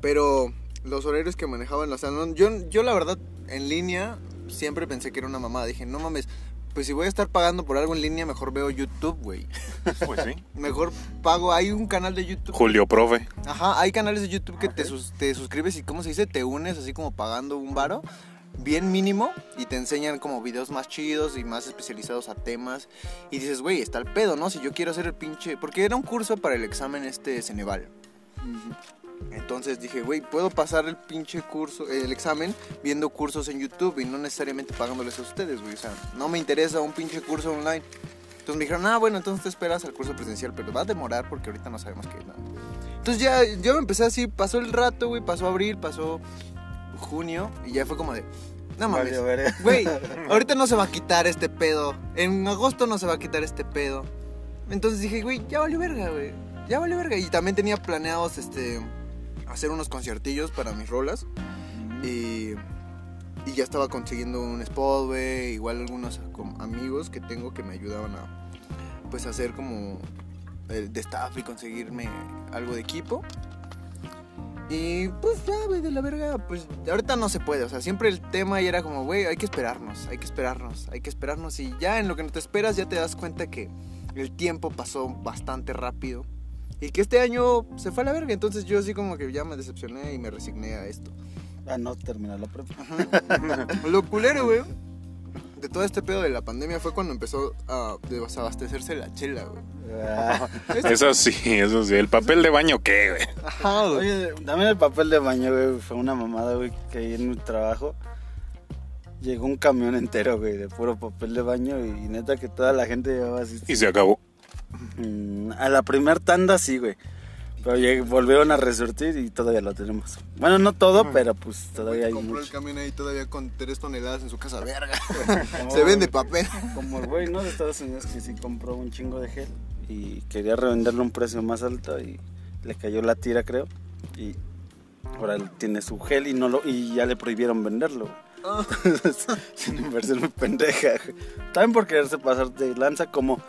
Pero los horarios que manejaban, o sea, no- yo, yo la verdad, en línea, siempre pensé que era una mamada. Dije, no mames, pues si voy a estar pagando por algo en línea, mejor veo YouTube, güey. Pues sí. Mejor pago, hay un canal de YouTube. Julio Profe. Ajá, hay canales de YouTube que te, sus- te suscribes y, ¿cómo se dice? Te unes así como pagando un varo bien mínimo y te enseñan como videos más chidos y más especializados a temas. Y dices, güey, está el pedo, ¿no? Si yo quiero hacer el pinche... Porque era un curso para el examen este Ceneval. Entonces dije, güey, puedo pasar el pinche curso, el examen viendo cursos en YouTube y no necesariamente pagándoles a ustedes, güey. O sea, no me interesa un pinche curso online. Entonces me dijeron, ah, bueno, entonces te esperas al curso presencial, pero va a demorar porque ahorita no sabemos qué. ¿no? Entonces ya yo me empecé así, pasó el rato, güey, pasó abril, pasó junio y ya fue como de, no mames, güey, ahorita no se va a quitar este pedo, en agosto no se va a quitar este pedo. Entonces dije, güey, ya valió verga, güey, ya valió verga. Y también tenía planeados, este, hacer unos conciertillos para mis rolas y, y ya estaba consiguiendo un spot, güey, igual algunos amigos que tengo que me ayudaban a, pues, hacer como el de staff y conseguirme algo de equipo. Y pues ya, güey, de la verga, pues ahorita no se puede. O sea, siempre el tema era como, güey, hay que esperarnos, hay que esperarnos, hay que esperarnos. Y ya en lo que no te esperas ya te das cuenta que el tiempo pasó bastante rápido. Y que este año se fue a la verga. Entonces yo así como que ya me decepcioné y me resigné a esto. A no terminar la prepa. Lo culero, güey. De todo este pedo de la pandemia fue cuando empezó a desabastecerse la chela, güey. Ah. Eso sí, eso sí. ¿El papel de baño qué, güey? Ajá, güey. Oye, también el papel de baño, güey, fue una mamada, güey, que ahí en mi trabajo llegó un camión entero, güey, de puro papel de baño y neta que toda la gente llevaba así. Y se acabó. A la primer tanda sí, güey. Pero volvieron a resurtir y todavía lo tenemos. Bueno, no todo, pero pues todavía hay compró el mucho. camión ahí todavía con 3 toneladas en su casa, verga. Como- Se vende papel. Como el güey, ¿no? De Estados Unidos que sí compró un chingo de gel y quería revenderlo a un precio más alto y le cayó la tira, creo. Y ahora él tiene su gel y no lo y ya le prohibieron venderlo. Entonces, es una inversión muy pendeja. También por quererse pasar de lanza como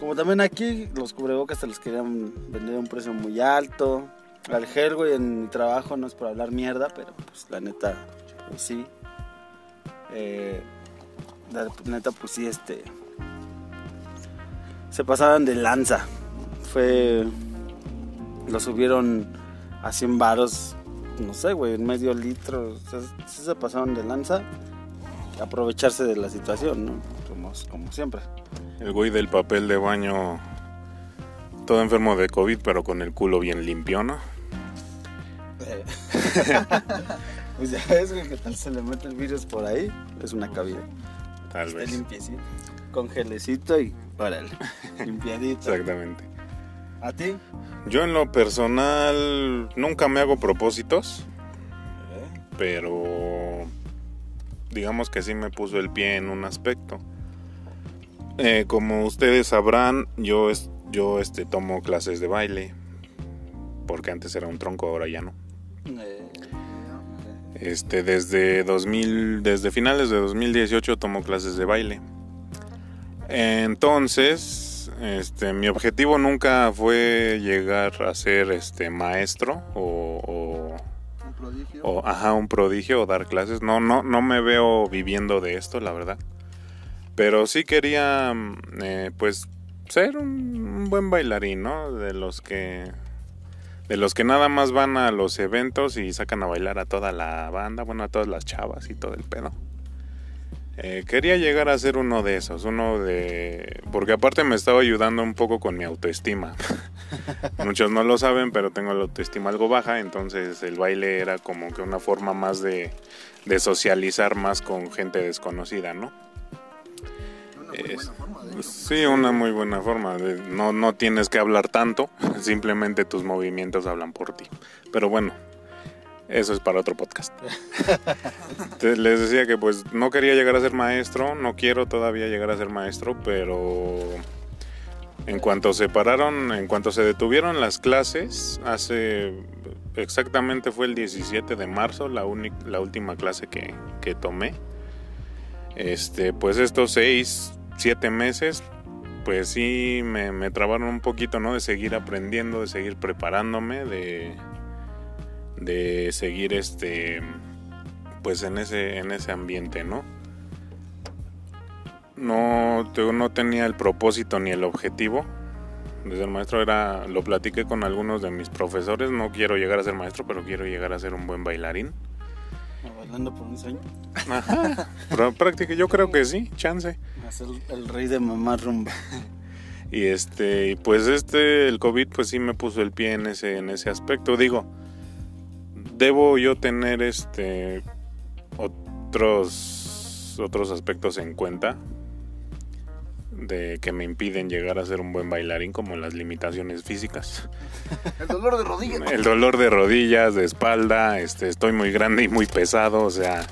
como también aquí los cubrebocas se los querían vender a un precio muy alto. Al gel, güey, en mi trabajo no es por hablar mierda, pero pues la neta, pues sí. Eh, la neta, pues sí, este. Se pasaban de lanza. Fue. Lo subieron a 100 varos, no sé, güey, medio litro. O sea, sí se pasaron de lanza. Aprovecharse de la situación, ¿no? Como, como siempre. El güey del papel de baño, todo enfermo de COVID, pero con el culo bien limpio, ¿no? pues ya ves, güey, que tal se le mete el virus por ahí. Es una cabida. Tal Está vez. limpiecito. Con gelecito y. Órale. Limpiadito. Exactamente. ¿A ti? Yo en lo personal nunca me hago propósitos, pero digamos que sí me puso el pie en un aspecto. Eh, como ustedes sabrán, yo, es- yo este, tomo clases de baile, porque antes era un tronco, ahora ya no. Eh, Este, desde 2000, desde finales de 2018 tomo clases de baile. Entonces, este, mi objetivo nunca fue llegar a ser este maestro o, o- o, ajá, un prodigio o dar clases. No, no, no me veo viviendo de esto, la verdad. Pero sí quería, mm, eh, pues, ser un, buen bailarín, ¿no? De los que, de los que nada más van a los eventos y sacan a bailar a toda la banda, bueno, a todas las chavas y todo el pedo. Eh, quería llegar a ser uno de esos, uno de... Porque aparte me estaba ayudando un poco con mi autoestima. Muchos no lo saben, pero tengo la autoestima algo baja, entonces el baile era como que una forma más de socializar más con gente desconocida, ¿no? Es- Sí, una muy buena forma. de- no, no tienes que hablar tanto, simplemente tus movimientos hablan por ti. Pero bueno, eso es para otro podcast. Les decía que pues no quería llegar a ser maestro, no quiero todavía llegar a ser maestro, pero en cuanto se pararon, en cuanto se detuvieron las clases, hace exactamente fue el 17 de marzo, la, la última clase que, que tomé. Este, pues estos seis, siete meses, pues sí me, me trabaron un poquito, ¿no? De seguir aprendiendo, de seguir preparándome, de, de seguir este, pues en ese, en ese ambiente, ¿no? No, no tenía el propósito ni el objetivo de ser maestro, era, lo platiqué con algunos de mis profesores, no quiero llegar a ser maestro, pero quiero llegar a ser un buen bailarín. Bailando por un sueño. Ajá, Pero práctica, yo creo que sí, chance. Ser el rey de mamá rumba. Y este, pues este, el COVID, pues sí me puso el pie en ese, en ese aspecto. Digo, debo yo tener este otros, otros aspectos en cuenta. de que me impiden llegar a ser un buen bailarín como las limitaciones físicas. El dolor de rodillas. El dolor de rodillas, de espalda, este estoy muy grande y muy pesado, o sea,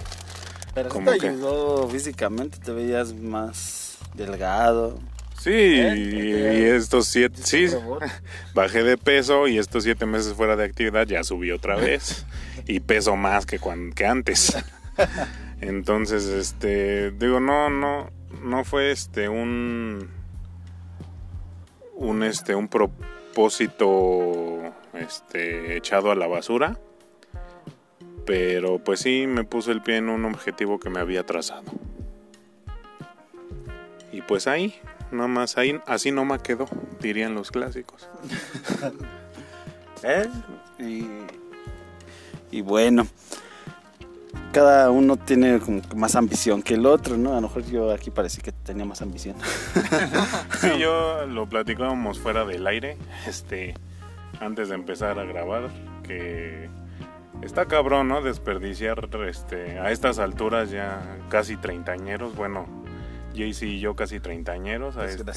Pero ¿Cómo te qué? ayudó físicamente, te veías más delgado. sí, ¿Eh? y, y estos siete, sí, bajé de peso y estos siete meses fuera de actividad ya subí otra vez y peso más que cuan- que antes. Entonces, este, digo, no, no, no fue este un, un este, un propósito, este, echado a la basura. Pero pues sí, me puse el pie en un objetivo que me había trazado. Y pues ahí, nada más ahí, así no me quedó, dirían los clásicos. ¿Eh? Y, y bueno, cada uno tiene como que más ambición que el otro, ¿no? A lo mejor yo aquí parecía que tenía más ambición. Sí, yo lo platicábamos fuera del aire, este, antes de empezar a grabar, que está cabrón, ¿no? Desperdiciar, este, a estas alturas ya casi treintañeros, bueno, Jaycee y yo casi treintañeros, a este,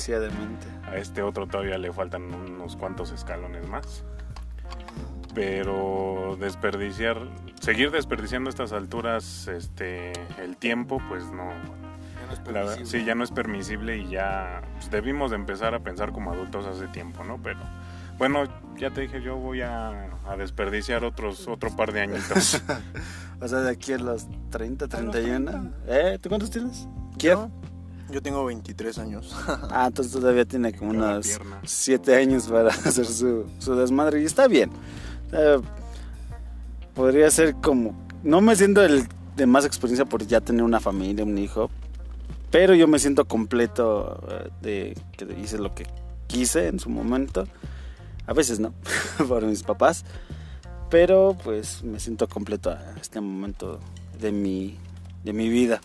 a este otro todavía le faltan unos cuantos escalones más. Pero desperdiciar, seguir desperdiciando a estas alturas, este, el tiempo, pues no, la sí, ya no es permisible y ya pues, debimos de empezar a pensar como adultos hace tiempo, ¿no? Pero bueno, ya te dije, yo voy a, a desperdiciar otros otro par de añitos. O sea, de aquí a los 30, 31. ¿Eh? ¿Tú cuántos tienes? ¿Quién? Yo tengo 23 años. Ah, entonces todavía tiene como unos pierna. 7 años para hacer su, su desmadre y está bien. Eh, podría ser como... No me siento el de más experiencia por ya tener una familia, un hijo, pero yo me siento completo eh, de que hice lo que quise en su momento. A veces no, por mis papás, pero pues me siento completo a este momento de mi, de mi vida.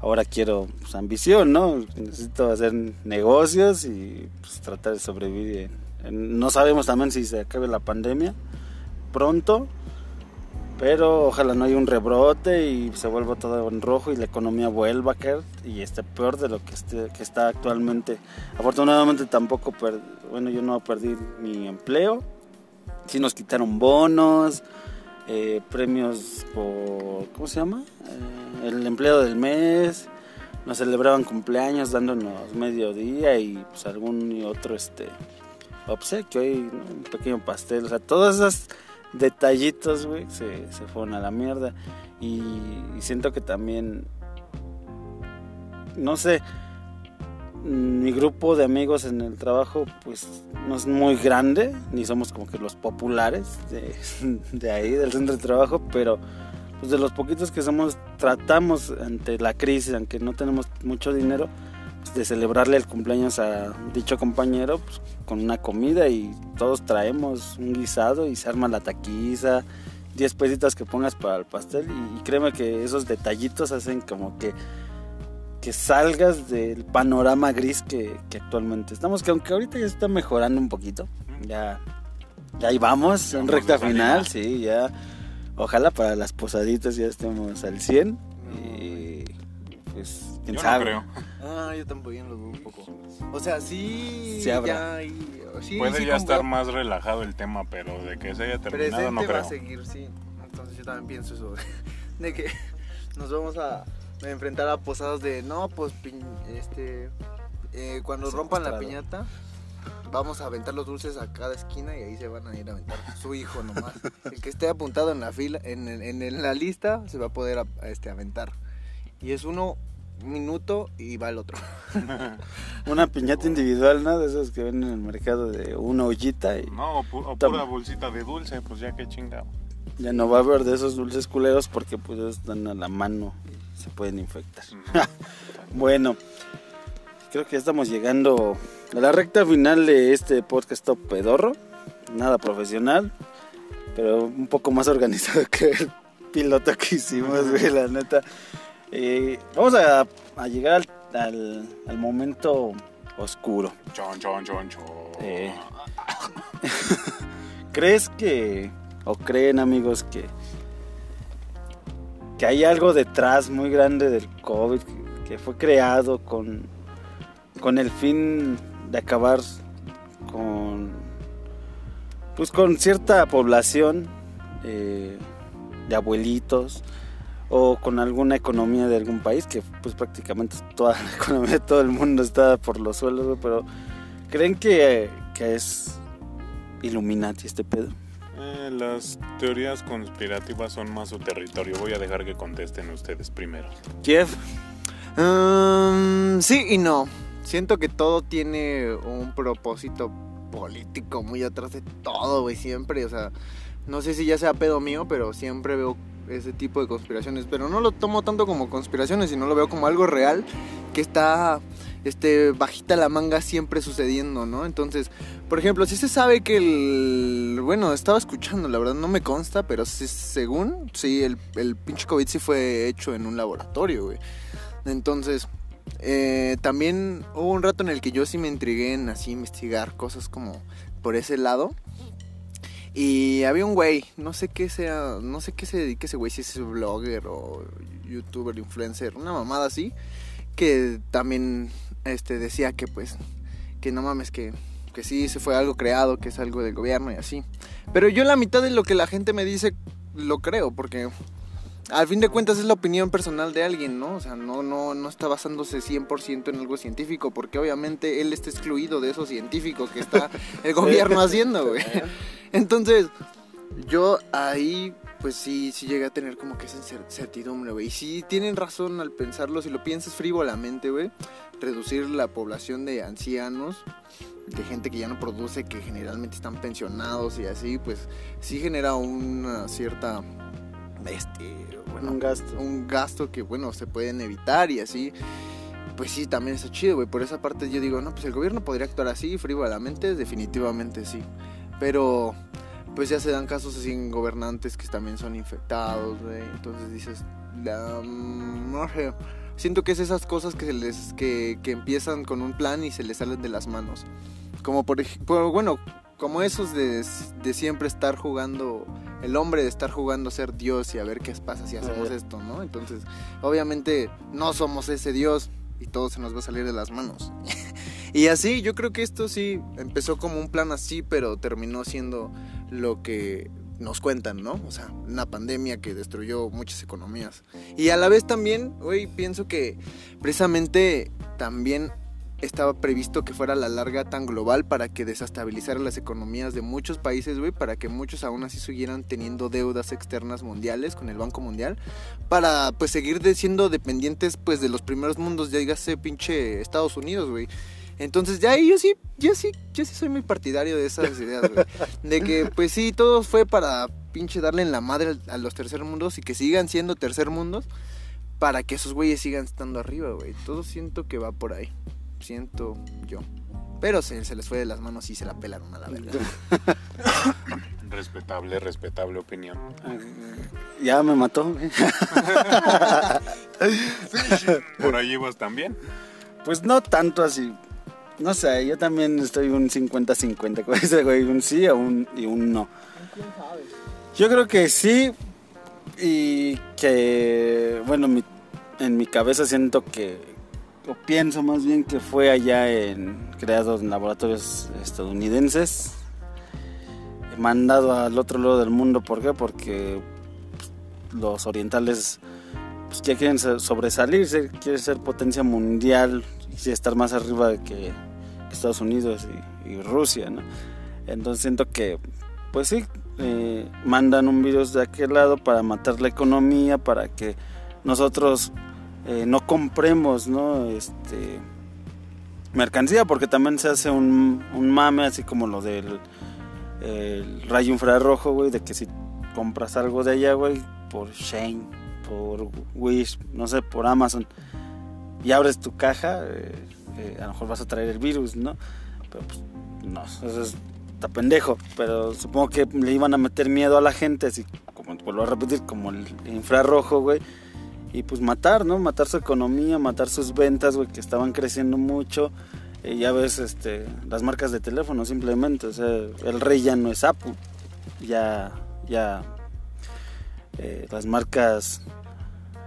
Ahora quiero pues, ambición, ¿no? Necesito hacer negocios y pues, tratar de sobrevivir. no sabemos también si se acabe la pandemia pronto, pero ojalá no haya un rebrote y se vuelva todo en rojo y la economía vuelva a caer y esté peor de lo que, está actualmente. Afortunadamente tampoco, bueno, yo no perdí mi empleo, sí nos quitaron bonos, eh, premios por, ¿cómo se llama? Eh, el empleo del mes, nos celebraban cumpleaños dándonos mediodía y pues algún otro este obsequio y un pequeño pastel, o sea, todas esas detallitos, güey, se, se fueron a la mierda. Y, siento que también, no sé, mi grupo de amigos en el trabajo, pues no es muy grande, ni somos como que los populares de, de ahí, del centro de trabajo, pero pues de los poquitos que somos, tratamos ante la crisis, aunque no tenemos mucho dinero, de celebrarle el cumpleaños a dicho compañero pues, con una comida y todos traemos un guisado y se arma la taquiza, 10 pesitos que pongas para el pastel y, y créeme que esos detallitos hacen como que que salgas del panorama gris que, que actualmente estamos, que aunque ahorita ya está mejorando un poquito, ya, ya ahí vamos, Ya en vamos recta final, sí, ya, ojalá para las posaditas ya estemos al 100 y pues, quién Yo no sabe. creo. Ah, yo también lo veo un poco. O sea, sí. Sí habrá. ya hay- sí, Puede sí ya estar más relajado el tema, pero de que se haya terminado Presente no va creo. a seguir, sí. Entonces yo también pienso eso. De que nos vamos a enfrentar a posadas de no, pues pin- este eh, cuando Se rompan la piñata vamos a aventar los dulces a cada esquina y ahí se van a ir a aventar su hijo nomás. El que esté apuntado en la fila, en, en, la lista, se va a poder a- a, este, aventar. Y es uno un minuto y va el otro. Una piñata individual, ¿no? De esos que ven en el mercado de una ollita y No, o, pu- o Toma. pura bolsita de dulce, pues ya que chingado. ya no va a haber de esos dulces culeros porque pues están a la mano y se pueden infectar. Bueno, creo que ya estamos llegando a la recta final de este podcast top pedorro. Nada profesional, pero un poco más organizado que el piloto que hicimos, güey, la neta. Eh, vamos a, a llegar al, al- al momento oscuro. Chon, chon, chon, chon. Eh. ¿Crees que, o creen amigos que, que hay algo detrás muy grande del COVID que, que fue creado con, con el fin de acabar con pues con cierta población eh, de abuelitos o con alguna economía de algún país que pues prácticamente toda la economía de todo el mundo está por los suelos pero creen que, que es Illuminati este pedo Eh, las teorías conspirativas son más su territorio. Voy a dejar que contesten ustedes primero. Jeff Mm, sí y no. Siento que todo tiene un propósito político muy atrás de todo, güey, siempre. O sea, no sé si ya sea pedo mío, pero siempre veo ese tipo de conspiraciones. Pero no lo tomo tanto como conspiraciones, sino lo veo como algo real que está este, bajita la manga siempre sucediendo, ¿no? Entonces, por ejemplo, si se sabe que el... Bueno, estaba escuchando, la verdad no me consta, pero sí, según, sí, el, el pinche COVID sí fue hecho en un laboratorio, güey. Entonces, eh, también hubo un rato en el que yo sí me intrigué en así investigar cosas como por ese lado. Y había un güey, no sé qué sea, no sé qué se dedique ese güey, si es blogger o youtuber, influencer, una mamada así, que también este decía que pues que no mames que que sí se fue algo creado, que es algo del gobierno y así. Pero yo la mitad de lo que la gente me dice lo creo porque al fin de cuentas es la opinión personal de alguien, ¿no? O sea, no, no, no está basándose 100% en algo científico, porque obviamente él está excluido de eso científico que está el gobierno haciendo, güey. Entonces, yo ahí, pues sí, sí llegué a tener como que esa cer- certidumbre, güey. Y sí tienen razón al pensarlo, si lo piensas frívolamente, güey, reducir la población de ancianos, de gente que ya no produce, que generalmente están pensionados y así, pues sí genera una cierta este, un gasto un gasto que, bueno, se pueden evitar y así. Pues sí, también está chido, güey. Por esa parte yo digo, no, pues el gobierno podría actuar así, frívolamente, definitivamente sí. Pero, pues ya se dan casos así en gobernantes que también son infectados, güey. Entonces dices, la- no sé. Siento que es esas cosas que, se les, que, que empiezan con un plan y se les salen de las manos. Como por ejemplo, bueno, como esos de, de siempre estar jugando, el hombre de estar jugando a ser Dios y a ver qué pasa si hacemos Eh. esto, ¿no? Entonces, obviamente no somos ese Dios y todo se nos va a salir de las manos. y así, yo creo que esto sí empezó como un plan así, pero terminó siendo lo que nos cuentan, ¿no? O sea, una pandemia que destruyó muchas economías. Y a la vez también, hoy pienso que precisamente también estaba previsto que fuera a la larga tan global para que desestabilizara las economías de muchos países, güey, para que muchos aún así siguieran teniendo deudas externas mundiales con el Banco Mundial, para pues seguir de- siendo dependientes pues de los primeros mundos, ya dígase pinche Estados Unidos, güey. Entonces ya yo sí, yo sí, yo sí soy muy partidario de esas ideas, güey. De que pues sí, todo fue para pinche darle en la madre a los tercer mundos y que sigan siendo tercer mundos para que esos güeyes sigan estando arriba, güey. Todo siento que va por ahí. Siento yo. Pero se, se les fue de las manos y se la pelaron a la verga. Respetable, respetable opinión. ya me mató. Por ahí vas también. Pues no tanto así. No sé, yo también estoy un 50-50 con ese güey, un sí o un, y un no. Yo creo que sí y que, bueno, mi- en mi cabeza siento que, pienso más bien que fue allá en, creado en laboratorios estadounidenses, mandado al otro lado del mundo, ¿por qué? Porque pues, los orientales pues, ya quieren sobresalir, quieren ser potencia mundial y estar más arriba que, Estados Unidos y, Rusia. Entonces siento que, pues sí, eh, mandan un virus de aquel lado para matar la economía, para que nosotros eh, no compremos, ¿no? Este, mercancía, porque también se hace un, un mame, así como lo del el rayo infrarrojo, güey, de que si compras algo de allá, güey, por Shane, por Wish, no sé, por Amazon, y abres tu caja, eh, eh, a lo mejor vas a traer el virus, ¿no? Pero pues, no, eso es, está pendejo, pero supongo que le iban a meter miedo a la gente, así como, vuelvo a repetir, como el infrarrojo, güey, y pues matar, ¿no? Matar su economía, matar sus ventas, güey, que estaban creciendo mucho. Eh, ya ves este, las marcas de teléfono simplemente, o sea, el rey ya no es Apple, ya, ya eh, las marcas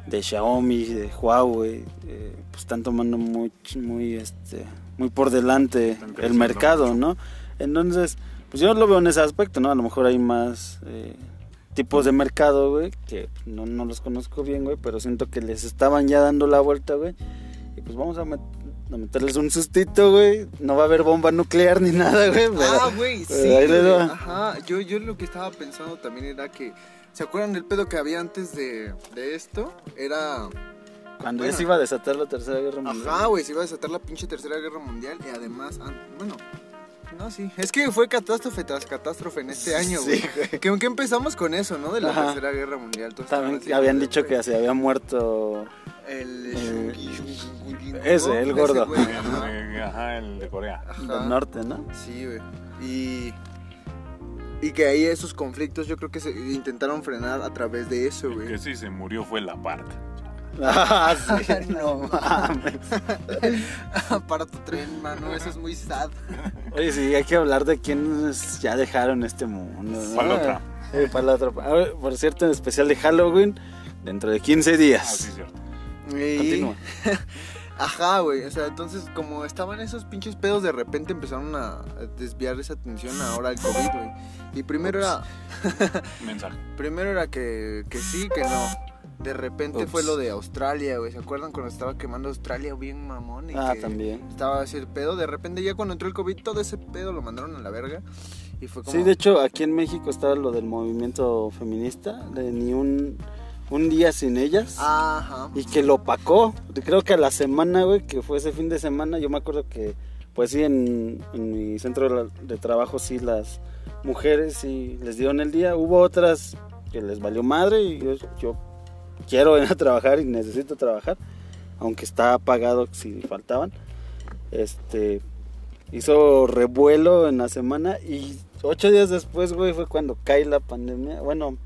de Xiaomi, de Huawei, eh, pues están tomando muy, muy, este, muy por delante el mercado, mucho. ¿no? Entonces, pues yo lo veo en ese aspecto, ¿no? A lo mejor hay más eh, tipos de mercado, güey, que no, no los conozco bien, güey, pero siento que les estaban ya dando la vuelta, güey. Y pues vamos a, met- a meterles un sustito, güey. No va a haber bomba nuclear ni nada, güey. Ah, güey, sí. pero ahí les güey. va. Ajá, yo, yo lo que estaba pensando también era que. ¿Se acuerdan del pedo que había antes de, de esto? Era. Cuando Bueno. ya se iba a desatar la tercera guerra mundial. Ajá, güey, se iba a desatar la pinche tercera guerra mundial y además. Bueno. No, sí. Es que fue catástrofe tras catástrofe en este año, güey. Sí, güey. Que, que empezamos con eso, ¿no? De la Ajá. tercera guerra mundial. También habían de, dicho güey, que se había muerto. El. Eh, Shungi, Shungi, ese, el gordo. güey, El ajá. el de Corea. Ajá. Del norte, ¿no? Sí, güey. Y. Y que ahí esos conflictos yo creo que se intentaron frenar a través de eso, El güey. que sí se murió fue la parte. Ah, sí, no mames. Para tu tren, mano, eso es muy sad. Oye, sí, hay que hablar de quienes ya dejaron este mundo. ¿no? Para la otra. Eh, para la otra. A ver, por cierto, en especial de Halloween, dentro de 15 Ah, días. sí, es cierto. Y- Continúa. Ajá, güey. O sea, entonces, como estaban esos pinches pedos, de repente empezaron a desviar esa atención ahora al COVID, güey. Y primero era, Mensaje. primero era que, que sí, que no. De repente Ups. fue lo de Australia, güey. ¿Se acuerdan cuando estaba quemando Australia bien mamón? Y Ah, que también. Estaba así el pedo. De repente, ya cuando entró el COVID, todo ese pedo lo mandaron a la verga. Y fue como. Sí, de hecho, aquí en México estaba lo del movimiento feminista, de ni un, un día sin ellas. Ajá. Y que lo opacó. Creo que a la semana, güey, que fue ese fin de semana, yo me acuerdo que, pues sí, en, en mi centro de, la- de trabajo, sí, las mujeres sí les dieron el día. Hubo otras que les valió madre y yo, yo quiero ir a trabajar y necesito trabajar, aunque está pagado si faltaban. Este hizo revuelo en la semana y ocho días después, güey, fue cuando cae la pandemia. Bueno,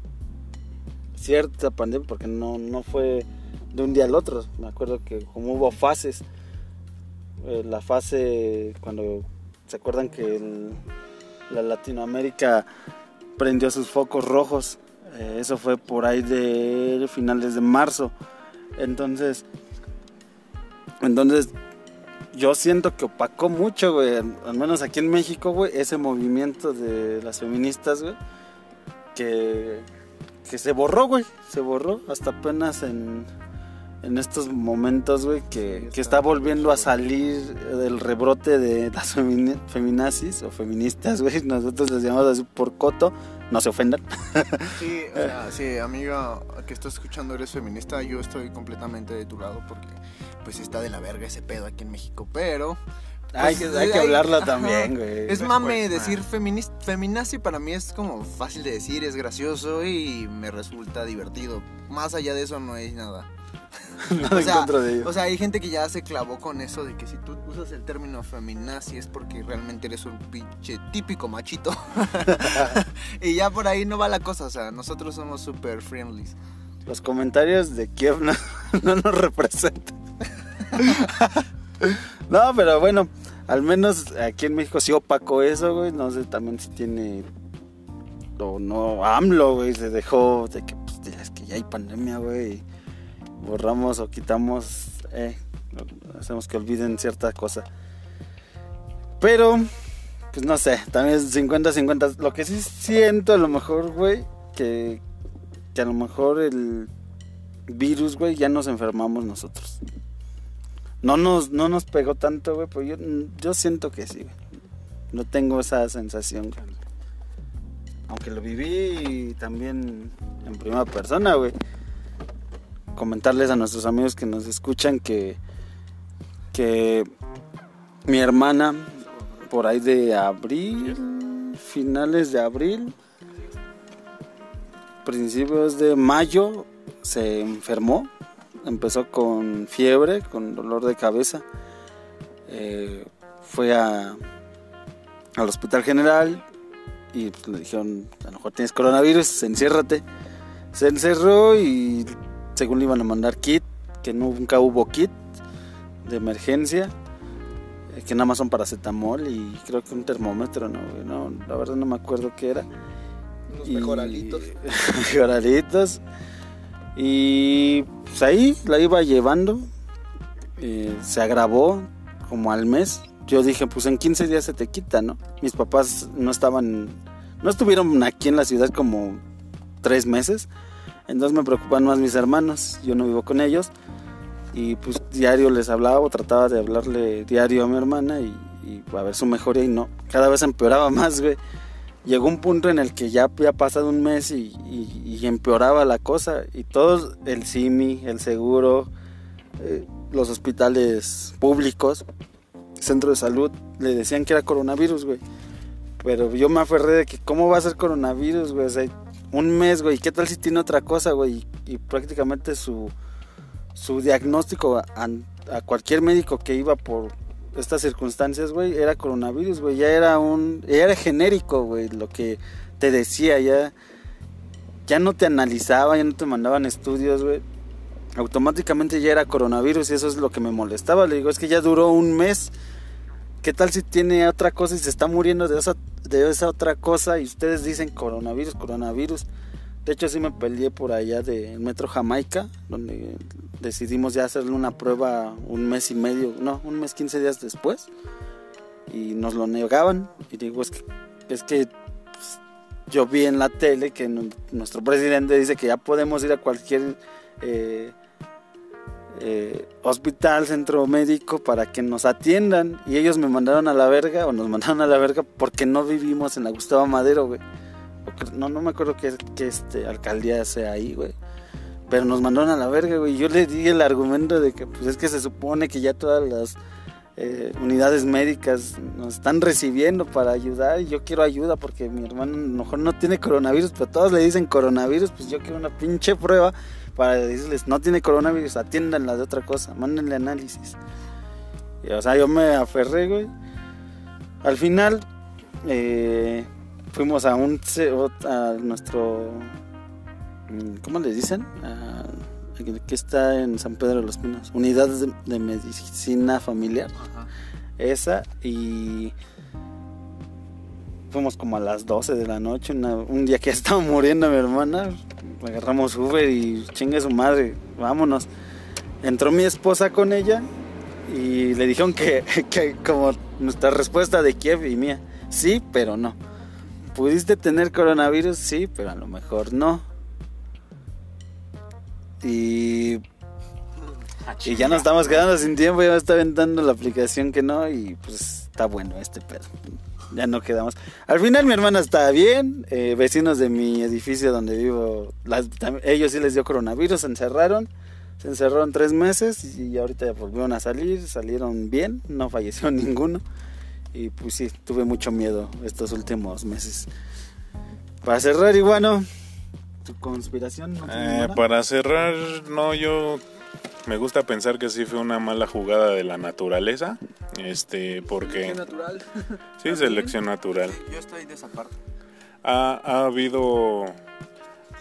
cierta pandemia, porque no, no fue de un día al otro. Me acuerdo que como hubo fases, eh, la fase cuando se acuerdan que la Latinoamérica prendió sus focos rojos, eh, eso fue por ahí de finales de marzo. Entonces, entonces yo siento que opacó mucho, güey, al menos aquí en México, güey, ese movimiento de las feministas, güey, que, que se borró, güey, se borró hasta apenas en, en estos momentos, güey, que, que está volviendo a salir del rebrote de las femini- feminazis o feministas, güey, nosotros les llamamos así por coto, no se ofendan. Sí, o sea, sí, amiga que estás escuchando, eres feminista, yo estoy completamente de tu lado porque pues está de la verga ese pedo aquí en México, pero... hay, pues, que, hay que hay- hablarlo ajá. también, güey. Es mame ah. decir feminis- feminazi para mí es como fácil de decir, es gracioso y me resulta divertido. Más allá de eso no hay nada. Nada o en sea, contra de ello. O sea, hay gente que ya se clavó con eso de que si tú usas el término feminazi es porque realmente eres un pinche típico machito. y ya por ahí no va la cosa, o sea, nosotros somos super friendly. Los comentarios de Kiev no, no nos representan. no, pero bueno, al menos aquí en México sí opacó eso, güey. No sé también si tiene o no. AMLO, güey, se dejó de que, pues, es que ya hay pandemia, güey. Borramos o quitamos, eh, hacemos que olviden cierta cosa. Pero, pues no sé, también es 50-50. Lo que sí siento a lo mejor, güey, que, que a lo mejor el virus, güey, ya nos enfermamos nosotros. No nos, no nos pegó tanto, güey, pero yo, yo siento que sí, güey. No tengo esa sensación, güey. Aunque lo viví también en primera persona, güey. Comentarles a nuestros amigos que nos escuchan que, que mi hermana, por ahí de abril, finales de abril, principios de mayo, se enfermó. Empezó con fiebre, con dolor de cabeza. Eh, fue a, al hospital general y le dijeron, a lo mejor tienes coronavirus, enciérrate. Se encerró y según le iban a mandar kit, que nunca hubo kit de emergencia, eh, que nada más son paracetamol y creo que un termómetro, no, no, la verdad no me acuerdo qué era. Unos Y- mejoralitos. mejoralitos. Y pues ahí la iba llevando. eh, se agravó como al mes. Yo dije, pues en 15 días se te quita, ¿no? Mis papás no estaban, no estuvieron aquí en la ciudad como tres meses. Entonces me preocupan más mis hermanos. Yo no vivo con ellos. Y pues diario les hablaba o trataba de hablarle diario a mi hermana y, y a ver su mejoría y no. Cada vez empeoraba más, güey. Llegó un punto en el que ya había pasado un mes y, empeoraba la cosa. Y todo el CIMI, el seguro, eh, los hospitales públicos, centro de salud, le decían que era coronavirus, güey. Pero yo me aferré de que, ¿cómo va a ser coronavirus, güey? O sea, un mes, güey. ¿Qué tal si tiene otra cosa, güey? Y, prácticamente su, su diagnóstico a, a cualquier médico que iba por estas circunstancias, güey, era coronavirus, güey. Ya era un. Ya era genérico, güey, lo que te decía, ya. Ya no te analizaba, ya no te mandaban estudios, güey. Automáticamente ya era coronavirus y eso es lo que me molestaba. Le digo, es que ya duró un mes. ¿Qué tal si tiene otra cosa y se está muriendo de esa, de esa otra cosa y ustedes dicen coronavirus, coronavirus? De hecho, sí me peleé por allá del Metro Jamaica, donde decidimos ya hacerle una prueba un mes y medio, no, un mes, 15 días después. Y nos lo negaban. Y digo, es que, es que pues, yo vi en la tele que nu- nuestro presidente dice que ya podemos ir a cualquier eh, eh, hospital, centro médico para que nos atiendan. Y ellos me mandaron a la verga, o nos mandaron a la verga, porque no vivimos en la Gustavo Madero, güey. No, no me acuerdo qué, qué este, alcaldía sea ahí, güey. Pero nos mandaron a la verga, güey. Yo le di el argumento de que, pues es que se supone que ya todas las eh, unidades médicas nos están recibiendo para ayudar. Y yo quiero ayuda porque mi hermano a lo mejor no tiene coronavirus, pero todos le dicen coronavirus. Pues yo quiero una pinche prueba para decirles, no tiene coronavirus, atiéndanla de otra cosa, mándenle análisis. Y, o sea, yo me aferré, güey. Al final, eh, fuimos a un a nuestro mm, ¿cómo le dicen? A- que está en San Pedro de los Pinos, unidad de, de medicina familiar, esa y fuimos como a las 12 de la noche, una- un día que estaba muriendo mi hermana, agarramos Uber y chingue su madre, vámonos. Entró mi esposa con ella y le dijeron que, que como nuestra respuesta de Kiev y mía, sí, pero no. ¿Pudiste tener coronavirus? Sí, pero a lo mejor no. Y, y ya nos estamos quedando sin tiempo, ya me está aventando la aplicación que no y pues está bueno este pedo. Ya no quedamos. Al final mi hermana está bien, eh, vecinos de mi edificio donde vivo, las- ellos sí les dio coronavirus, se encerraron, se encerraron tres meses y ahorita ya volvieron a salir, salieron bien, no falleció ninguno. Y pues sí, tuve mucho miedo estos últimos meses. Para cerrar, Iguano, tu conspiración. ¿no Eh, para cerrar, no, yo me gusta pensar que sí fue una mala jugada de la naturaleza. Este, porque. Qué natural. Sí, selección natural. Yo estoy de esa parte. Ha, ha habido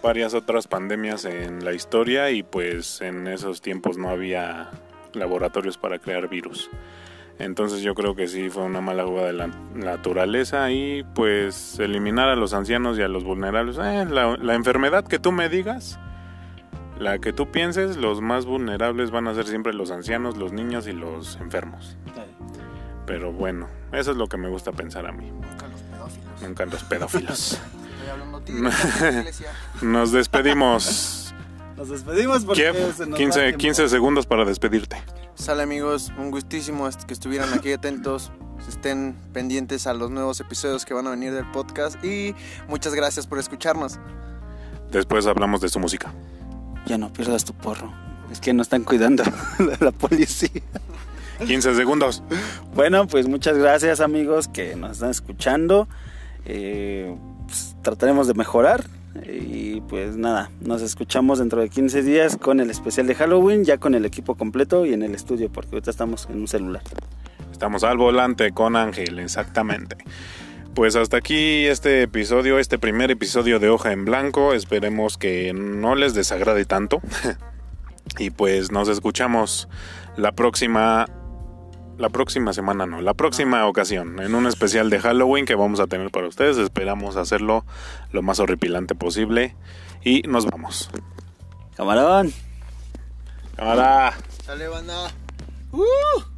varias otras pandemias en la historia y pues en esos tiempos no había laboratorios para crear virus. Entonces yo creo que sí fue una mala jugada de la naturaleza y pues eliminar a los ancianos y a los vulnerables. Eh, la, la enfermedad que tú me digas, la que tú pienses, los más vulnerables van a ser siempre los ancianos, los niños y los enfermos. Pero bueno, eso es lo que me gusta pensar a mí. Nunca los pedófilos. Nunca los pedófilos. Nos despedimos. Nos despedimos porque Kiev, se nos va 15, tiempo. 15 segundos para despedirte. Sale amigos, un gustísimo que estuvieran aquí atentos, estén pendientes a los nuevos episodios que van a venir del podcast y muchas gracias por escucharnos. Después hablamos de su música. Ya no pierdas tu porro. Es que no están cuidando la, la policía. 15 segundos. Bueno, pues muchas gracias amigos que nos están escuchando. Eh, pues, trataremos de mejorar. Y pues nada, nos escuchamos dentro de 15 días con el especial de Halloween, ya con el equipo completo y en el estudio, porque ahorita estamos en un celular. Estamos al volante con Ángel, exactamente. Pues hasta aquí este episodio, este primer episodio de Hoja en Blanco. Esperemos que no les desagrade tanto. y pues nos escuchamos la próxima. La próxima semana, no, la próxima ocasión, en un especial de Halloween que vamos a tener para ustedes. Esperamos hacerlo lo más horripilante posible. Y nos vamos. Camarón. Ahora. Sale, banda. ¡Uh!